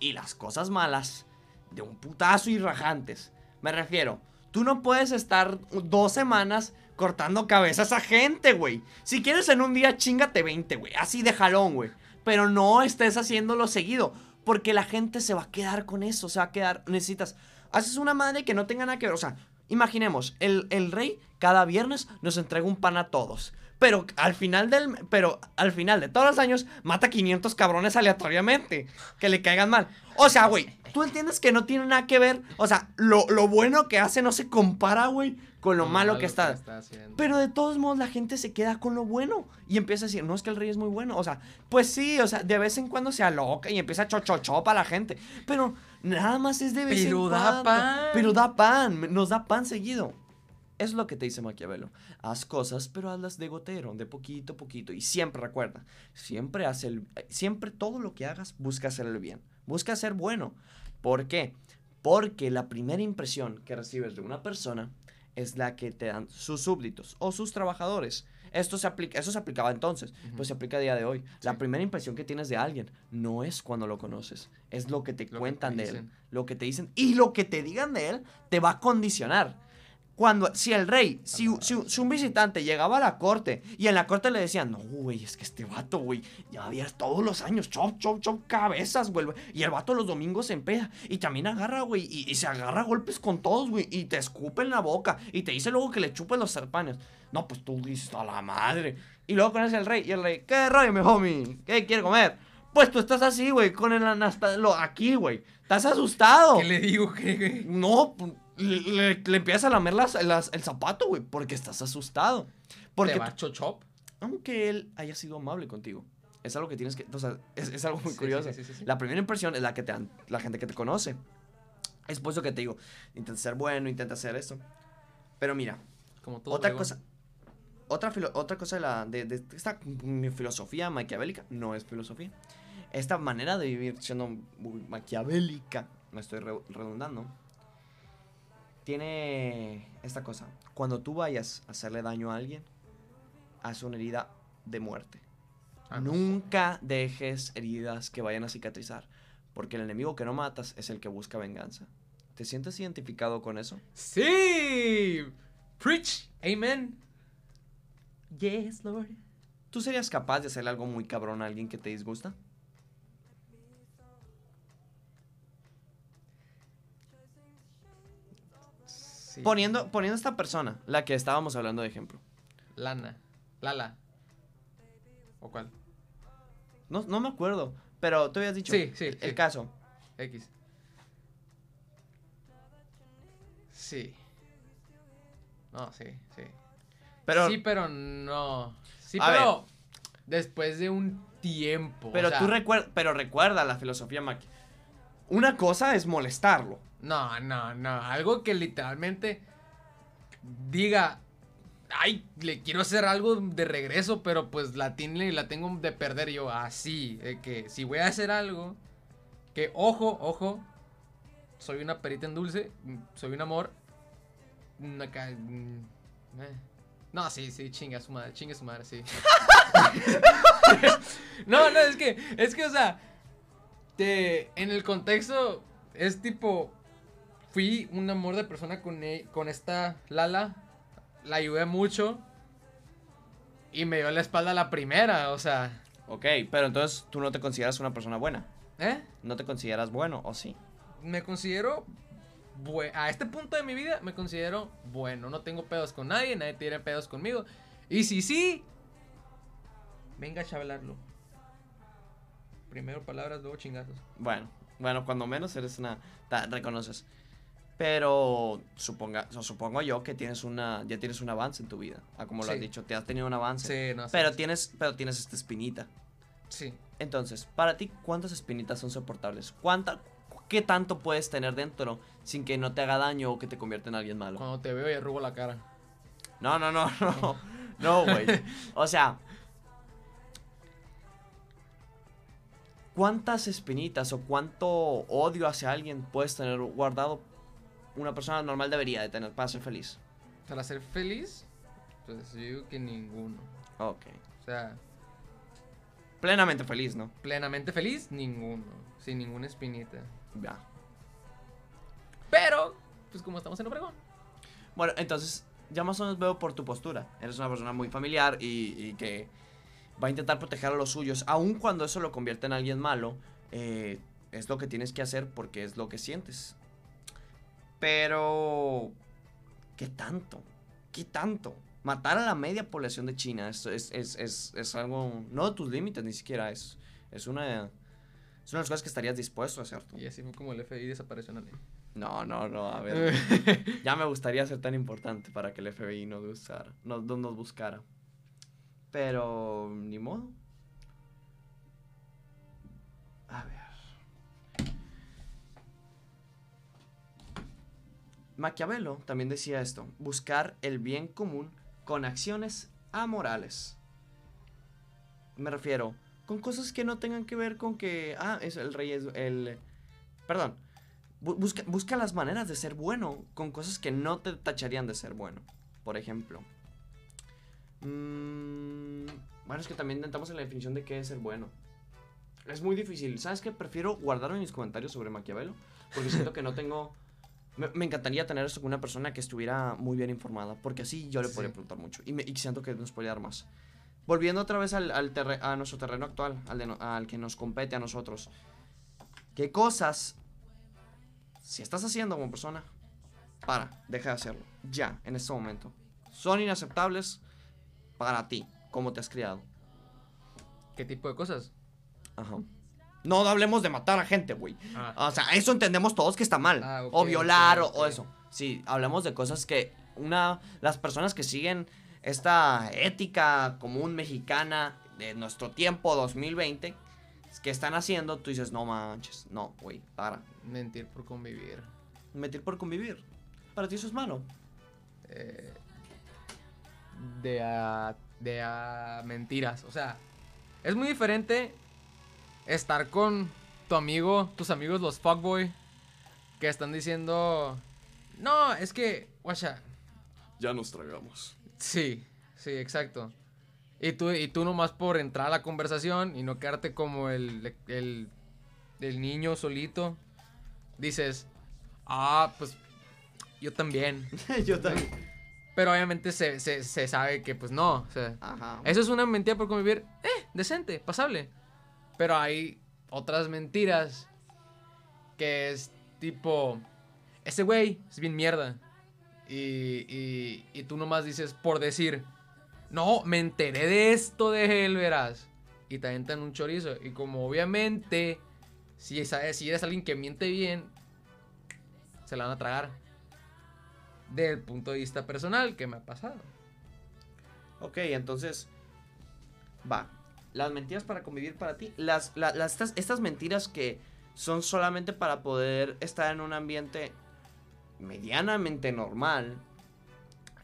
y las cosas malas de un putazo y rajantes. Me refiero, tú no puedes estar dos semanas cortando cabezas a gente, güey. Si quieres en un día, chingate 20, güey. Así de jalón, güey. Pero no estés haciéndolo seguido. Porque la gente se va a quedar con eso. Se va a quedar. Necesitas. Haces una madre que no tenga nada que ver. O sea, imaginemos, el, el rey cada viernes nos entrega un pan a todos. Pero al final del. Pero al final de todos los años, mata 500 cabrones aleatoriamente. Que le caigan mal. O sea, güey, tú entiendes que no tiene nada que ver. O sea, lo, lo bueno que hace no se compara, güey, con lo malo que está. haciendo. Pero de todos modos la gente se queda con lo bueno y empieza a decir, no es que el rey es muy bueno. O sea, pues sí, o sea, de vez en cuando se aloca y empieza a chochocho para la gente. Pero nada más es de vez Pero en da cuando. pan. Pero da pan, nos da pan seguido. Es lo que te dice Maquiavelo. Haz cosas, pero hazlas de gotero, de poquito a poquito. Y siempre recuerda, siempre haz el, siempre todo lo que hagas, busca hacer el bien. Busca ser bueno. ¿Por qué? Porque la primera impresión que recibes de una persona es la que te dan sus súbditos o sus trabajadores. Esto se aplica, eso se aplicaba entonces, pues se aplica a día de hoy. La primera impresión que tienes de alguien no es cuando lo conoces, es lo que te Lo que te cuentan de él, lo que te dicen y lo que te digan de él te va a condicionar. Cuando, si el rey, si, si- si un visitante llegaba a la corte y en la corte le decían, no, güey, es que este vato, güey, ya había todos los años, chop, chop, chop, cabezas, güey. Y el vato los domingos se empeda y también agarra, güey, y, y se agarra a golpes con todos, güey, y te escupe en la boca y te dice luego que le chupes los serpanes. No, pues tú dices, a la madre. Y luego conoce al rey y el rey, ¿qué rollo, mi homie? ¿Qué quiere comer? Pues tú estás así, güey, con el anasta- lo aquí, güey. Estás asustado. ¿Qué le digo? ¿Qué, qué? No, pu- le, le- le empiezas a lamer las- las- el zapato, güey, porque estás asustado. Porque ¿Te va chochop? aunque él haya sido amable contigo, es algo que tienes que, o sea, es, es algo muy Sí, curioso. sí, sí. La primera impresión es la que te dan, la gente que te conoce. Es por eso que te digo, intenta ser bueno, intenta hacer esto. Pero mira, Como todo otra luego. cosa, otra, filo- otra cosa de, la, de, de esta filosofía maquiavélica, no es filosofía, esta manera de vivir siendo maquiavélica, me estoy re- redundando, tiene esta cosa. Cuando tú vayas a hacerle daño a alguien, haz una herida de muerte. Ah, no. Nunca dejes heridas que vayan a cicatrizar, porque el enemigo que no matas es el que busca venganza. ¿Te sientes identificado con eso? Sí. Preach. Amen. Yes, Lord. ¿Tú serías capaz de hacerle algo muy cabrón a alguien que te disgusta? Sí. Poniendo, poniendo esta persona, la que estábamos hablando de ejemplo. Lana. Lala. ¿O cuál? No, no me acuerdo, pero tú habías dicho Sí, sí, el, sí. caso. X. Sí. No, sí, sí. Pero, sí, pero no. Sí, pero después de un tiempo. o pero sea, tú recuerda, pero recuerda la filosofía. Una cosa es molestarlo. No, no, no. Algo que literalmente diga. Ay, le quiero hacer algo de regreso, pero pues la tiene la tengo de perder yo. Así. que si voy a hacer algo. Que ojo, ojo. Soy una perita en dulce. Soy un amor. acá, mm, eh. No, sí, sí, chinga su madre, chinga su madre, sí. no, no, es que, es que, o sea, te, en el contexto es tipo, fui un amor de persona con, e- con esta Lala, la ayudé mucho y me dio la espalda la primera, o sea, Ok, pero entonces tú no te consideras una persona buena. ¿eh? ¿No te consideras bueno o sí? Me considero, a este punto de mi vida me considero bueno, no tengo pedos con nadie, nadie tiene pedos conmigo. Y si sí, venga a chavelarlo. Primero palabras, luego chingazos. Bueno, bueno, cuando menos eres una... ta- reconoces. Pero suponga, o supongo yo que tienes una, ya tienes un avance en tu vida. Ah, como lo has Sí. dicho, te has tenido un avance. Sí, no sé. pero, tienes, pero tienes esta espinita. Sí. Entonces, para ti, ¿cuántas espinitas son soportables? ¿Cuánta, ¿Qué tanto puedes tener dentro sin que no te haga daño o que te convierta en alguien malo? Cuando te veo y arrugo la cara. No, no, no, no. No, güey. O sea. ¿Cuántas espinitas o cuánto odio hacia alguien puedes tener guardado una persona normal debería de tener para ser feliz? Para ser feliz, pues yo digo que ninguno. Ok. O sea, Plenamente feliz, ¿no? plenamente feliz, ninguno. Sin ninguna espinita. Ya. Pero, pues como estamos en Obregón. Bueno, entonces, ya más o menos veo por tu postura. Eres una persona muy familiar y, y que va a intentar proteger a los suyos, aun cuando eso lo convierte en alguien malo. eh, es lo que tienes que hacer porque es lo que sientes. Pero, ¿qué tanto? ¿Qué tanto? Matar a la media población de China es, es, es, es, es algo, no de tus límites ni siquiera, es, es, una, es una de las cosas que estarías dispuesto a hacer tú. Y así fue como el FBI desapareció en la ley. No, no, no, a ver. Ya me gustaría ser tan importante para que el FBI nos buscara. Nos, no nos buscara. Pero, ni modo. A ver. Maquiavelo también decía esto: buscar el bien común con acciones amorales. Me refiero, con cosas que no tengan que ver con que. Ah, es el rey es el. Perdón. Bu- Busca, busca las maneras de ser bueno con cosas que no te tacharían de ser bueno. Por ejemplo. Mm, bueno, es que también intentamos en la definición de qué es ser bueno. Es muy difícil. ¿Sabes qué? Prefiero guardarme mis comentarios sobre Maquiavelo. Porque siento que no tengo... Me, me encantaría tener esto con una persona que estuviera muy bien informada. Porque así yo le Sí. podría preguntar mucho. Y, me- y siento que nos podría dar más. Volviendo otra vez al, al terre- a nuestro terreno actual. Al, de al que nos compete a nosotros. ¿Qué cosas si estás haciendo como persona, para, deja de hacerlo. Ya, en este momento. Son inaceptables para ti, como te has criado. ¿Qué tipo de cosas? Ajá. No hablemos de matar a gente, güey. Ah, O sea, eso entendemos todos que está mal. Ah, o violar o- eso. Sí, hablemos de cosas que una las personas que siguen esta ética común mexicana de nuestro tiempo 2020 que están haciendo, tú dices, "No manches, no, güey, para. mentir por convivir. Mentir por convivir. Para ti eso es malo. Eh, de a, de a mentiras. O sea, es muy diferente estar con tu amigo, tus amigos los fuckboy, que están diciendo, no, es que, guacha, Ya nos tragamos. sí, sí, exacto. Y tú, y tú nomás por entrar a la conversación y no quedarte como el, el, el niño solito, dices, ah, pues yo también. Yo también. Pero obviamente se, se, se sabe que pues no, o sea, Ajá. Eso es una mentira por convivir, eh, decente, pasable. Pero hay otras mentiras que es tipo, ese güey es bien mierda. Y, y, y tú nomás dices por decir, no, me enteré de esto de él, verás. Y te aventan un chorizo. Y como obviamente, si, sabes, si eres alguien que miente bien, se la van a tragar. Del punto de vista personal que me ha pasado. Ok, entonces. Va. Las mentiras para convivir para ti. Las, la- las- estas, estas mentiras que son solamente para poder estar en un ambiente medianamente normal.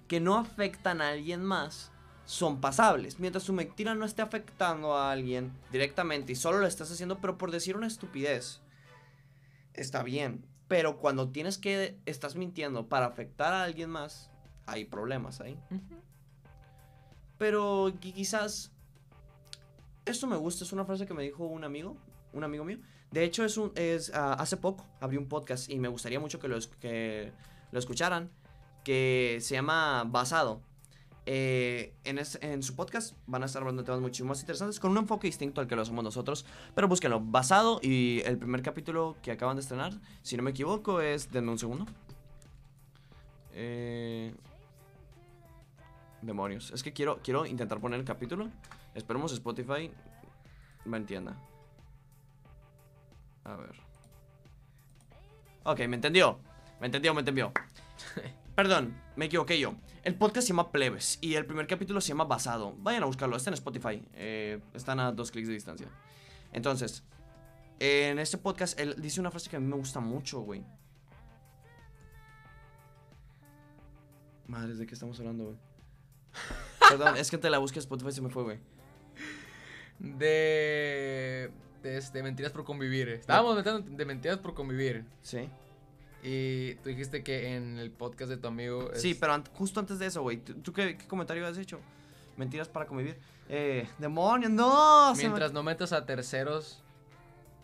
Que no afectan a alguien más. Son pasables. Mientras tu mentira no esté afectando a alguien directamente y solo lo estás haciendo, pero por decir una estupidez. Está bien. Pero cuando tienes que. Estás mintiendo para afectar a alguien más. Hay problemas ahí. Pero qui- quizás esto me gusta, es una frase que me dijo un amigo, un amigo mío. De hecho, es un, es, ah, hace poco abrí un podcast y me gustaría mucho que lo, que lo escucharan, que se llama Basado. Eh, en, su podcast van a estar hablando de temas muchísimo más interesantes con un enfoque distinto al que lo hacemos nosotros. Pero búsquenlo, Basado y el primer capítulo que acaban de estrenar, si no me equivoco, es... Denme un segundo. Eh, Demonios. Es que quiero, quiero intentar poner el capítulo. Esperemos Spotify me entienda. A ver. Ok, me entendió. Me entendió, me entendió. Perdón, me equivoqué yo. El podcast se llama Plebes y el primer capítulo se llama Basado. Vayan a buscarlo, está en Spotify. eh, están a dos clics de distancia. Entonces, en este podcast él dice una frase que a mí me gusta mucho, güey. Madres, ¿de qué estamos hablando, güey? Perdón, es que te la busqué en Spotify y se me fue, güey. De, de, este, mentiras por convivir. Estábamos metiendo de mentiras por convivir. Sí. Y tú dijiste que en el podcast de tu amigo. es- Sí, pero justo antes de eso, güey. ¿Tú, tú qué, qué comentario has hecho? Mentiras para convivir. Eh, demonios, no. me- Mientras no metas a terceros,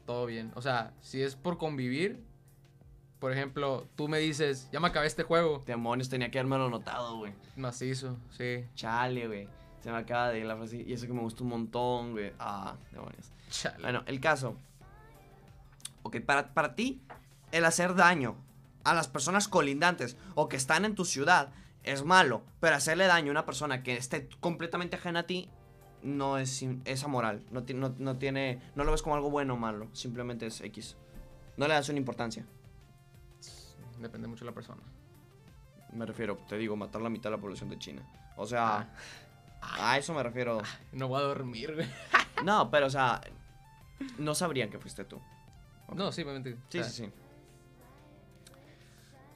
todo bien. O sea, si es por convivir, por ejemplo, tú me dices, ya me acabé este juego. Demonios, tenía que haberme notado, güey. Macizo, sí. Chale, güey. Se me acaba de ir la frase. Y eso que me gustó un montón, güey. Ah, demonios. Chale. Bueno, el caso. Ok, para, para ti, el hacer daño a las personas colindantes o que están en tu ciudad es malo, pero hacerle daño a una persona que esté completamente ajena a ti no es, es amoral. No, no, no tiene, no lo ves como algo bueno o malo, simplemente es X. No le das una importancia. Depende mucho de la persona. Me refiero, te digo, matar la mitad de la población de China. O sea, a eso me refiero. No voy a dormir, güey. No, pero o sea, no sabrían que fuiste tú. No, sí, obviamente. o Sí, sea, sí, sí.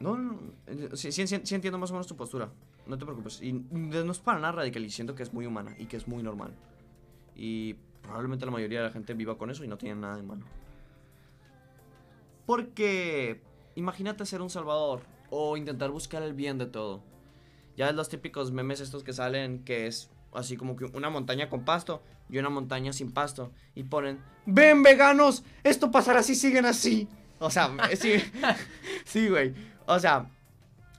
No, no, no. Sí, sí, sí- entiendo más o menos tu postura. No te preocupes. Y no es para nada radical y siento que es muy humana y que es muy normal. Y probablemente la mayoría de la gente viva con eso y no tiene nada de malo. Porque imagínate ser un salvador o intentar buscar el bien de todo. Ya ves los típicos memes estos que salen que es así como que una montaña con pasto y una montaña sin pasto. Y ponen, ven veganos, esto pasará si siguen así. O sea, sí, sí, güey. O sea,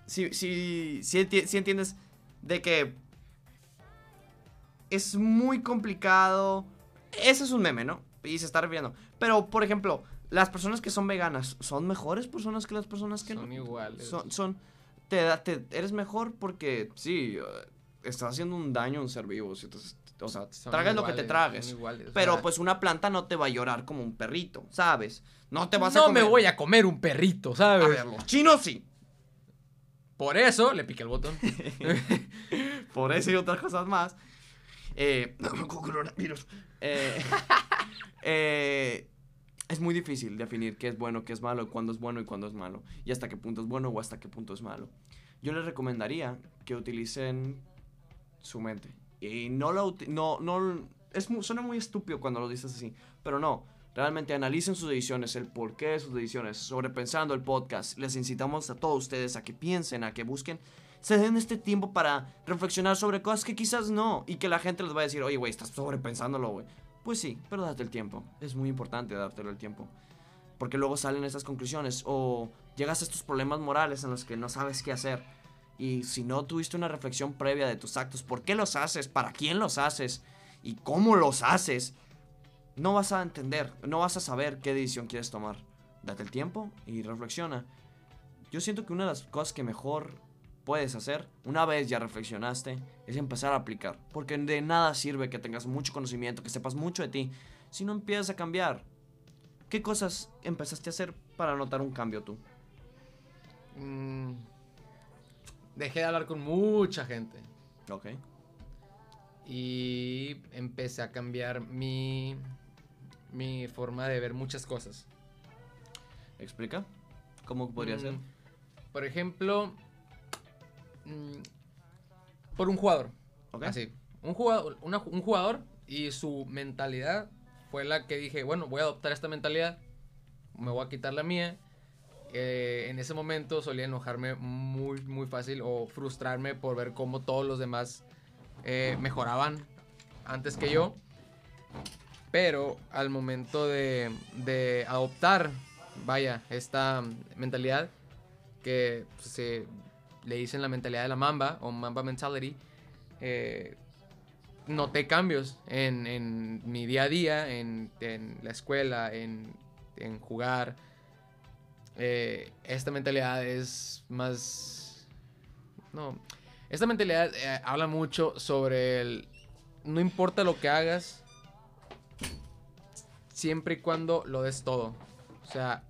sí, enti- sí entiendes de que es muy complicado. Ese es un meme, ¿no? Y se está refiriendo. Pero, por ejemplo, las personas que son veganas son mejores personas que las personas que son no. iguales. Son, son te, da- te- eres mejor porque sí, estás haciendo un daño a un ser vivo. Entonces, o sea, Son tragas lo que te tragues. son o Pero sea, pues una planta no te va a llorar como un perrito, ¿sabes? No te vas a no comer. me voy a comer un perrito, ¿sabes? A ver, los chinos sí. Por eso le piqué el botón. Por eso y otras cosas más. Eh, con coronavirus. Eh, eh, es muy difícil definir qué es bueno, qué es malo, cuándo es bueno y cuándo es malo. Y hasta qué punto es bueno o hasta qué punto es malo. Yo les recomendaría que utilicen su mente. Y no lo uti- no, no, es suena muy estúpido cuando lo dices así, pero no. Realmente analicen sus decisiones, el porqué de sus decisiones, sobrepensando el podcast. Les incitamos a todos ustedes a que piensen, a que busquen, se den este tiempo para reflexionar sobre cosas que quizás no y que la gente les va a decir, oye, güey, estás sobrepensándolo, güey. Pues sí, pero date el tiempo. Es muy importante dártelo el tiempo. Porque luego salen esas conclusiones o llegas a estos problemas morales en los que no sabes qué hacer. Y si no tuviste una reflexión previa de tus actos, por qué los haces, para quién los haces y cómo los haces, no vas a entender, no vas a saber qué decisión quieres tomar. Date el tiempo y reflexiona. Yo siento que una de las cosas que mejor puedes hacer, una vez ya reflexionaste, es empezar a aplicar. Porque de nada sirve que tengas mucho conocimiento, que sepas mucho de ti, si no empiezas a cambiar. ¿Qué cosas empezaste a hacer para notar un cambio tú? Mm, dejé de hablar con mucha gente. Ok. Y empecé a cambiar mi, mi forma de ver muchas cosas. ¿Explica? ¿Cómo podría Mm, ser? Por ejemplo, mm, por un jugador. Ok. Así. Un jugador, una- un jugador y su mentalidad fue la que dije, bueno, voy a adoptar esta mentalidad, me voy a quitar la mía. Eh, en ese momento solía enojarme muy, muy fácil o frustrarme por ver cómo todos los demás eh, mejoraban antes que yo. Pero al momento de, de adoptar, vaya, esta mentalidad que pues, se le dicen la mentalidad de la mamba o mamba mentality, eh, noté cambios en, en mi día a día, en, en la escuela, en, en jugar. Eh, esta mentalidad es más... No, esta mentalidad eh, habla mucho sobre el... No importa lo que hagas, siempre y cuando lo des todo. O sea,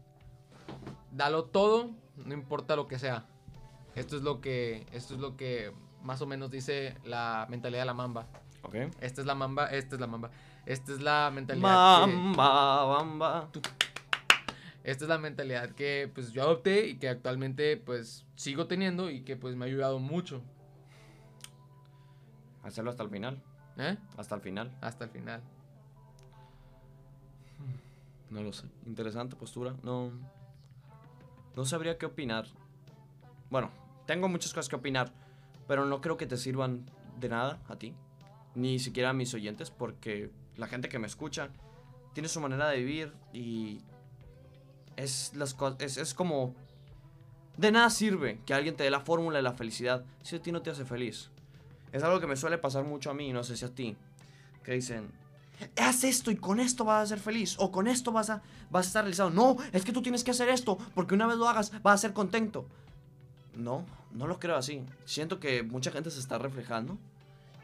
dalo todo, no importa lo que sea. Esto es lo que, esto es lo que más o menos dice la mentalidad de la mamba. Ok. Esta es la mamba, esta es la mamba. Esta es la mentalidad. que- Mamba, bamba. esta es la mentalidad que pues yo adopté y que actualmente pues sigo teniendo y que pues me ha ayudado mucho. Hacerlo hasta el final. ¿eh? Hasta el final. Hasta el final. No lo sé. Interesante postura. No. No sabría qué opinar. Bueno, tengo muchas cosas que opinar. Pero no creo que te sirvan de nada a ti. Ni siquiera a mis oyentes. Porque la gente que me escucha tiene su manera de vivir. Y. Es las. Es, es como. De nada sirve que alguien te dé la fórmula de la felicidad si a ti no te hace feliz. Es algo que me suele pasar mucho a mí, no sé si a ti. Que dicen, haz esto y con esto vas a ser feliz o con esto vas a, vas a estar realizado. No, es que tú tienes que hacer esto porque una vez lo hagas vas a ser contento. No, no lo creo así. Siento que mucha gente se está reflejando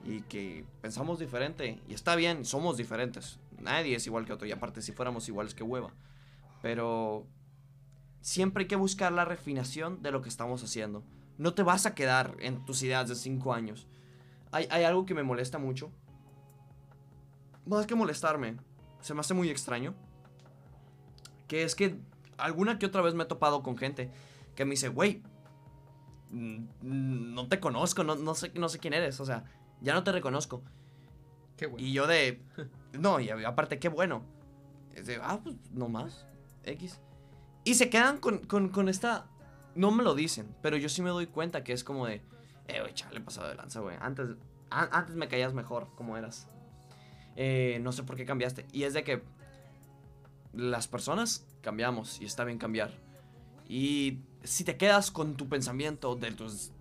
y que pensamos diferente y está bien, somos diferentes. Nadie es igual que otro y aparte si fuéramos iguales que hueva. Pero siempre hay que buscar la refinación de lo que estamos haciendo. No te vas a quedar en tus ideas de 5 años. Hay, hay algo que me molesta mucho más que molestarme, se me hace muy extraño. Que es que alguna que otra vez me he topado con gente que me dice, güey, mm, no te conozco, no, no, sé, no sé quién eres, o sea, ya no te reconozco. Qué bueno. Y yo de, no, y aparte, qué bueno. Es de, ah, pues no más, X. Y se quedan con, con, con esta, no me lo dicen, pero yo sí me doy cuenta que es como de, eh, güey, chale, pasado de lanza, güey. Antes, a- antes me caías mejor, como eras. Eh, no sé por qué cambiaste. Y es de que las personas cambiamos y está bien cambiar. Y si te quedas con tu pensamiento de tus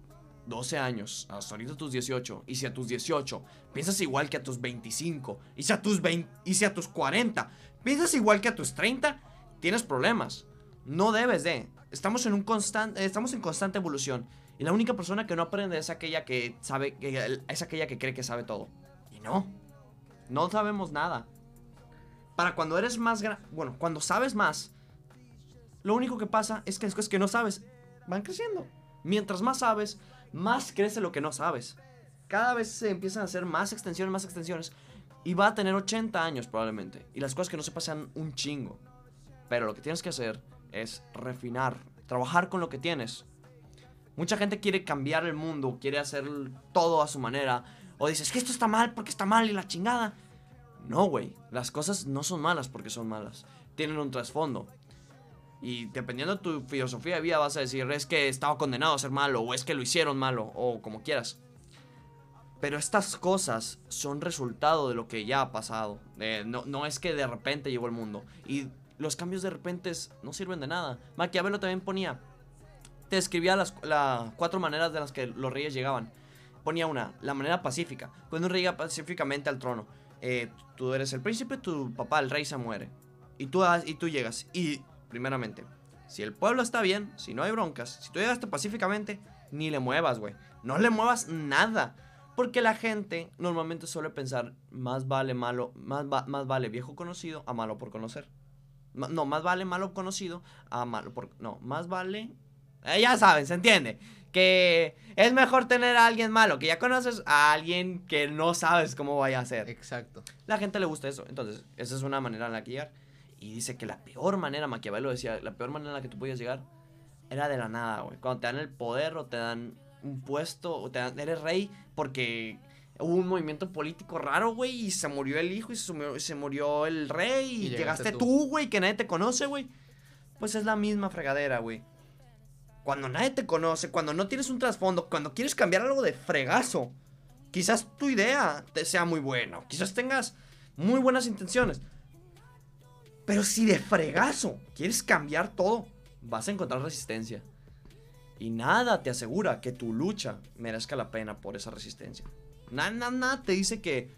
12 años hasta ahorita tus 18, y si a tus 18 piensas igual que a tus 25, y si a tus 20, y si a tus 40 piensas igual que a tus 30, tienes problemas. No debes de. Estamos en un constante, estamos en constante evolución. Y la única persona que no aprende es aquella que sabe, es aquella que cree que sabe todo. Y no. No sabemos nada. Para cuando eres más grande, bueno, cuando sabes más, lo único que pasa es que las cosas que no sabes van creciendo. Mientras más sabes, más crece lo que no sabes. Cada vez se empiezan a hacer más extensiones, más extensiones. Y va a tener 80 años probablemente. Y las cosas que no sepas sean un chingo. Pero lo que tienes que hacer es refinar, trabajar con lo que tienes. Mucha gente quiere cambiar el mundo, quiere hacer todo a su manera. O dices que esto está mal porque está mal y la chingada. No, güey. Las cosas no son malas porque son malas. Tienen un trasfondo. Y dependiendo de tu filosofía de vida vas a decir, es que estaba condenado a ser malo, o es que lo hicieron malo, o como quieras. Pero estas cosas son resultado de lo que ya ha pasado. Eh, no, no es que de repente llegó el mundo. Y los cambios de repente no sirven de nada. Maquiavelo también ponía, te describía las, cuatro maneras de las que los reyes llegaban. Ponía una, la manera pacífica. Cuando un rey llega pacíficamente al trono, eh, tú eres el príncipe, tu papá, el rey, se muere. Y tú, y tú llegas. Y, primeramente, si el pueblo está bien, si no hay broncas, si tú llegaste pacíficamente, ni le muevas, güey. No le muevas nada. Porque la gente normalmente suele pensar, más vale malo, más, más vale viejo conocido a malo por conocer. No, más vale malo conocido a malo por... No, más vale... Eh, ya saben, se entiende. Que es mejor tener a alguien malo, que ya conoces a alguien que no sabes cómo vaya a ser. Exacto. La gente le gusta eso. Entonces, esa es una manera en la que llegar. Y dice que la peor manera, Maquiavelo decía, la peor manera en la que tú podías llegar era de la nada, güey. Cuando te dan el poder o te dan un puesto o te dan, eres rey porque hubo un movimiento político raro, güey, y se murió el hijo y se murió, el rey y, llegaste tú, güey, que nadie te conoce, güey. Pues es la misma fregadera, güey. Cuando nadie te conoce, cuando no tienes un trasfondo, cuando quieres cambiar algo de fregazo, quizás tu idea te sea muy buena, quizás tengas muy buenas intenciones. Pero si de fregazo quieres cambiar todo, vas a encontrar resistencia. Y nada te asegura que tu lucha merezca la pena por esa resistencia. Nada, nada, nada te dice que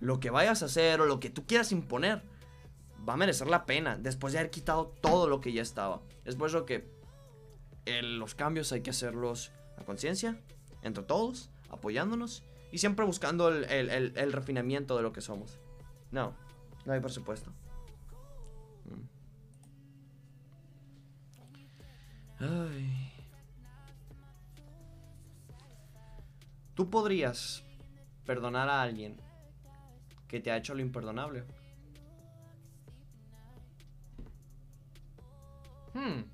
lo que vayas a hacer o lo que tú quieras imponer va a merecer la pena después de haber quitado todo lo que ya estaba. Es por eso que los cambios hay que hacerlos a conciencia, entre todos, apoyándonos y siempre buscando el, refinamiento de lo que somos. No, no hay presupuesto. Mm. Ay. Tú podrías perdonar a alguien que te ha hecho lo imperdonable. Hmm.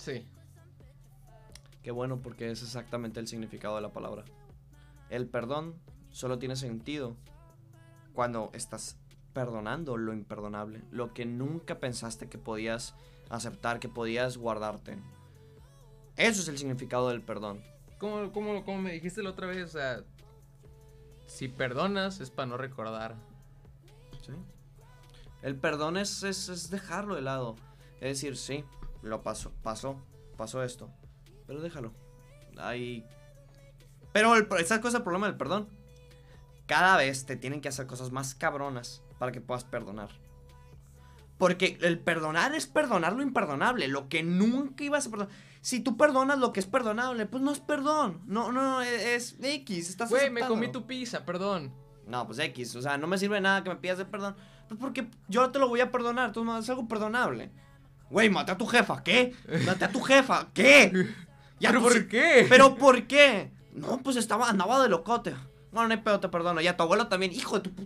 Sí. Qué bueno porque es exactamente el significado de la palabra. El perdón solo tiene sentido cuando estás perdonando lo imperdonable, lo que nunca pensaste que podías aceptar, que podías guardarte. Eso es el significado del perdón. Como, como, como me dijiste la otra vez, o sea, si perdonas es para no recordar. Sí. El perdón es, es, dejarlo de lado. Es decir, sí, lo pasó, pasó, pasó esto. Pero déjalo. Ahí. Pero el, esa cosa el problema del perdón. Cada vez te tienen que hacer cosas más cabronas para que puedas perdonar. Porque el perdonar es perdonar lo imperdonable. Lo que nunca ibas a perdonar si tú perdonas lo que es perdonable, pues no es perdón. No, no, e, es, X. Estás Güey, me comí tu pizza, perdón. No, pues X. O sea, no me sirve nada que me pidas de perdón. Pues porque yo te lo voy a perdonar. Tú no es algo perdonable. Güey, maté a tu jefa. ¿Qué? Maté a tu jefa. ¿Qué? ¿Pero por qué? ¿Pero por qué? No, pues estaba, andaba de locote. Bueno, no hay pedo, te perdono. Y a tu abuelo también, hijo de tu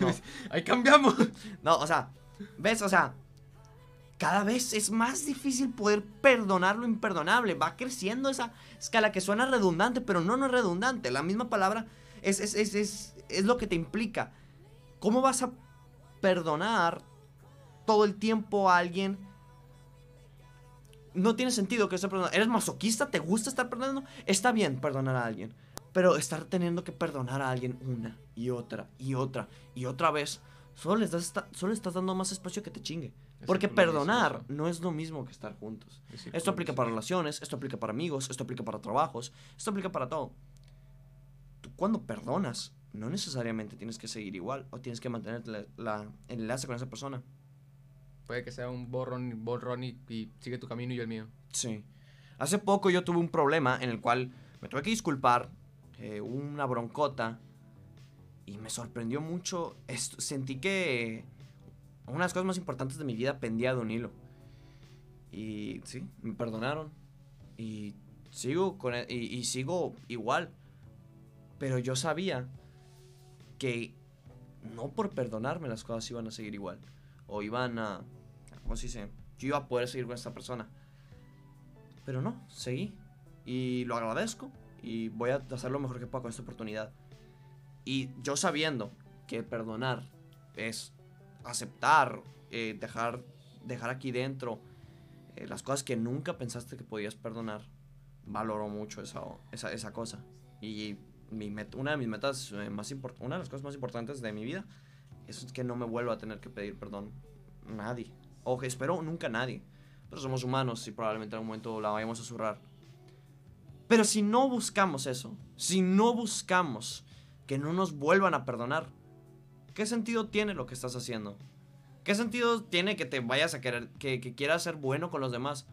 No. Ahí cambiamos. No, o sea, ¿ves? O sea, cada vez es más difícil poder perdonar lo imperdonable. Va creciendo esa escala que suena redundante, pero no, no es redundante. La misma palabra es, es, es, es, lo que te implica. ¿Cómo vas a perdonar todo el tiempo a alguien? No tiene sentido que estés perdonando. ¿Eres masoquista? ¿Te gusta estar perdonando? Está bien perdonar a alguien. Pero estar teniendo que perdonar a alguien una y otra y otra y otra vez, solo le estás, solo estás dando más espacio que te chingue. Porque perdonar no es lo mismo que estar juntos. Esto aplica para relaciones, esto aplica para amigos, esto aplica para trabajos, esto aplica para todo. Tú cuando perdonas, no necesariamente tienes que seguir igual o tienes que mantener la, el enlace con esa persona. Puede que sea un borrón, borrón y, sigue tu camino y yo el mío. Sí. Hace poco yo tuve un problema en el cual me tuve que disculpar, eh, una broncota, y me sorprendió mucho. sentí que una de las cosas más importantes de mi vida pendía de un hilo. Y sí, me perdonaron. Y sigo con e, y, sigo igual. Pero yo sabía que no por perdonarme las cosas iban a seguir igual. O iban a. ¿Cómo se dice? Yo iba a poder seguir con esta persona. Pero no, seguí. Y lo agradezco. Y voy a hacer lo mejor que pueda con esta oportunidad. Y yo sabiendo que perdonar es aceptar, eh, dejar, dejar aquí dentro eh, las cosas que nunca pensaste que podías perdonar, valoro mucho esa, esa, esa cosa. Y mi met- una de mis metas eh, más importantes, una de las cosas más importantes de mi vida, es que no me vuelva a tener que pedir perdón. Nadie. O que nunca nadie. Pero somos humanos y probablemente en algún momento la vayamos a zurrar. Pero si no buscamos eso, si no buscamos que no nos vuelvan a perdonar, ¿qué sentido tiene lo que estás haciendo? ¿Qué sentido tiene que te vayas a querer, que, que quieras ser bueno con los demás?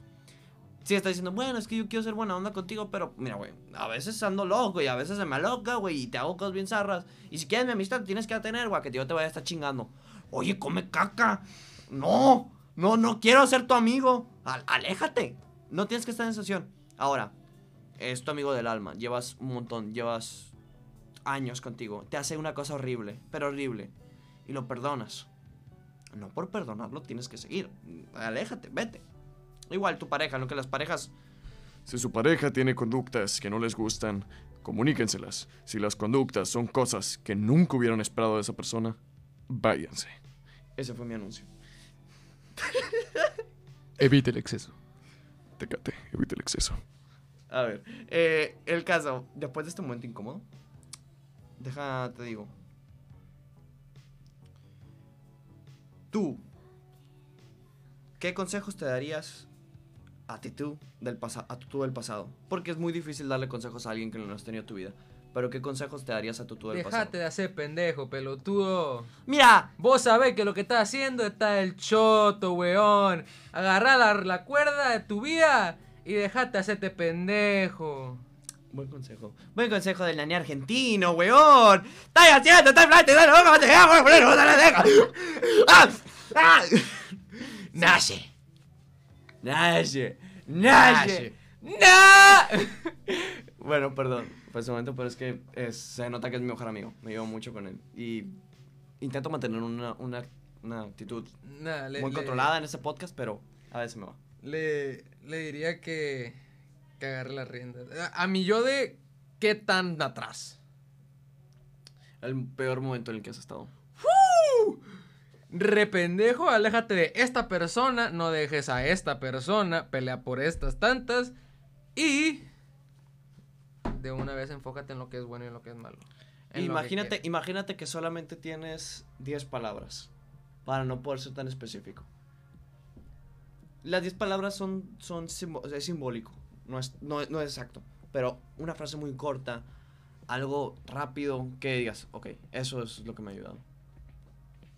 Si estás diciendo, bueno, es que yo quiero ser buena onda contigo, pero mira, güey, a veces ando loco y a veces se me aloca, güey, y te hago cosas bien zarras. Y si quieres mi amistad, tienes que tener, güey, que yo te vaya a estar chingando. Oye, come caca. No, no, no quiero ser tu amigo. Al- aléjate. No tienes que estar en esa situación. Ahora, es tu amigo del alma. Llevas un montón, llevas años contigo. Te hace una cosa horrible, pero horrible. Y lo perdonas. No por perdonarlo tienes que seguir. Aléjate, vete. Igual tu pareja, lo que las parejas Si su pareja tiene conductas que no les gustan, comuníquenselas. Si las conductas son cosas que nunca hubieran esperado de esa persona, váyanse. Ese fue mi anuncio. Evite el exceso. Tecate, evite el exceso. A ver, eh, el caso, después de este momento incómodo, deja, te digo. Tú, ¿qué consejos te darías a ti tú del a tú del pasado? Porque es muy difícil darle consejos a alguien que no has tenido en tu vida. Pero ¿qué consejos te darías a tu tú del Dejate pasado? de hacer pendejo, pelotudo. Mira, Vos sabés que lo que estás haciendo está el choto, weón. Agarrá la, la cuerda de tu vida y dejate de hacerte pendejo. Buen consejo. Buen consejo del nani argentino, weón. ¡Estás haciendo! ¡Estás hablando! ¡Dale, boca, no te deja, boca, poner, boca, no te deja! ¡Ah! ¡Ah! ¡Nace! ¡Nace! ¡Nace! ¡No! bueno, perdón por ese momento, pero es que es- se nota que es mi mejor amigo. Me llevo mucho con él. Y intento mantener una, una, una actitud le, muy le- controlada en este podcast, pero a veces me va. Le, le diría que, que agarre las riendas. A, a mi yo de qué tan atrás. El peor momento en el que has estado. Rependejo, aléjate de esta persona, no dejes a esta persona, pelea por estas tantas y de una vez enfócate en lo que es bueno y en lo que es malo. Lo que Imagínate, imagínate que solamente tienes 10 palabras para no poder ser tan específico. Las 10 palabras son, son es simbólico, no es, no, no es exacto. Pero una frase muy corta, algo rápido que digas, ok, eso es lo que me ha ayudado.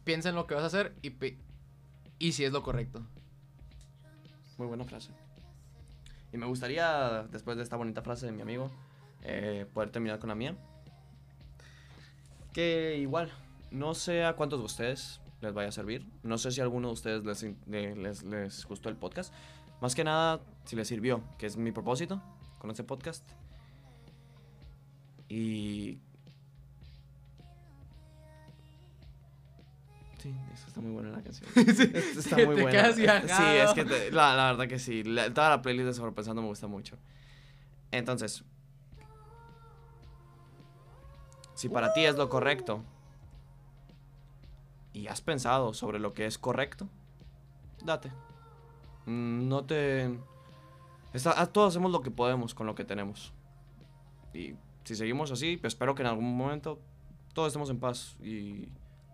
Piensa en lo que vas a hacer y, y si es lo correcto. Muy buena frase. Y me gustaría, después de esta bonita frase de mi amigo, eh, poder terminar con la mía. Que igual, no sé a cuántos de ustedes les vaya a servir. No sé si a alguno de ustedes les, les, les gustó el podcast. Más que nada, si les sirvió, que es mi propósito con este podcast. Y... Sí, eso está muy buena la canción. Esto está muy buena. Sí, es que te- la, la verdad que sí. La- toda la playlist de Sobrepensando me gusta mucho. Entonces, si para ti es lo correcto y has pensado sobre lo que es correcto, date. No te... está- ah, todos hacemos lo que podemos con lo que tenemos. Y si seguimos así, pues espero que en algún momento todos estemos en paz y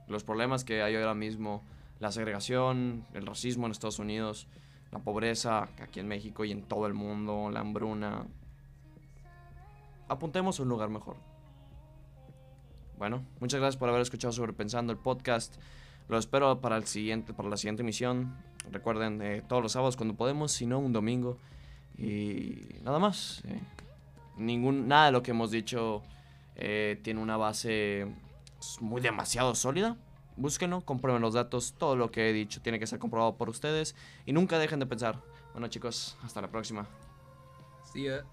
los problemas que hay ahora mismo, la segregación, el racismo en Estados Unidos, la pobreza aquí en México y en todo el mundo, la hambruna, apuntemos a un lugar mejor. Bueno, muchas gracias por haber escuchado Sobrepensando el podcast. Lo espero para el siguiente, para la siguiente emisión. Recuerden, eh, todos los sábados cuando podemos, si no un domingo. Y nada más. eh, ningún, nada de lo que hemos dicho eh, tiene una base muy demasiado sólida. Búsquenlo, comprueben los datos. Todo lo que he dicho tiene que ser comprobado por ustedes. Y nunca dejen de pensar. Bueno chicos, hasta la próxima. See ya.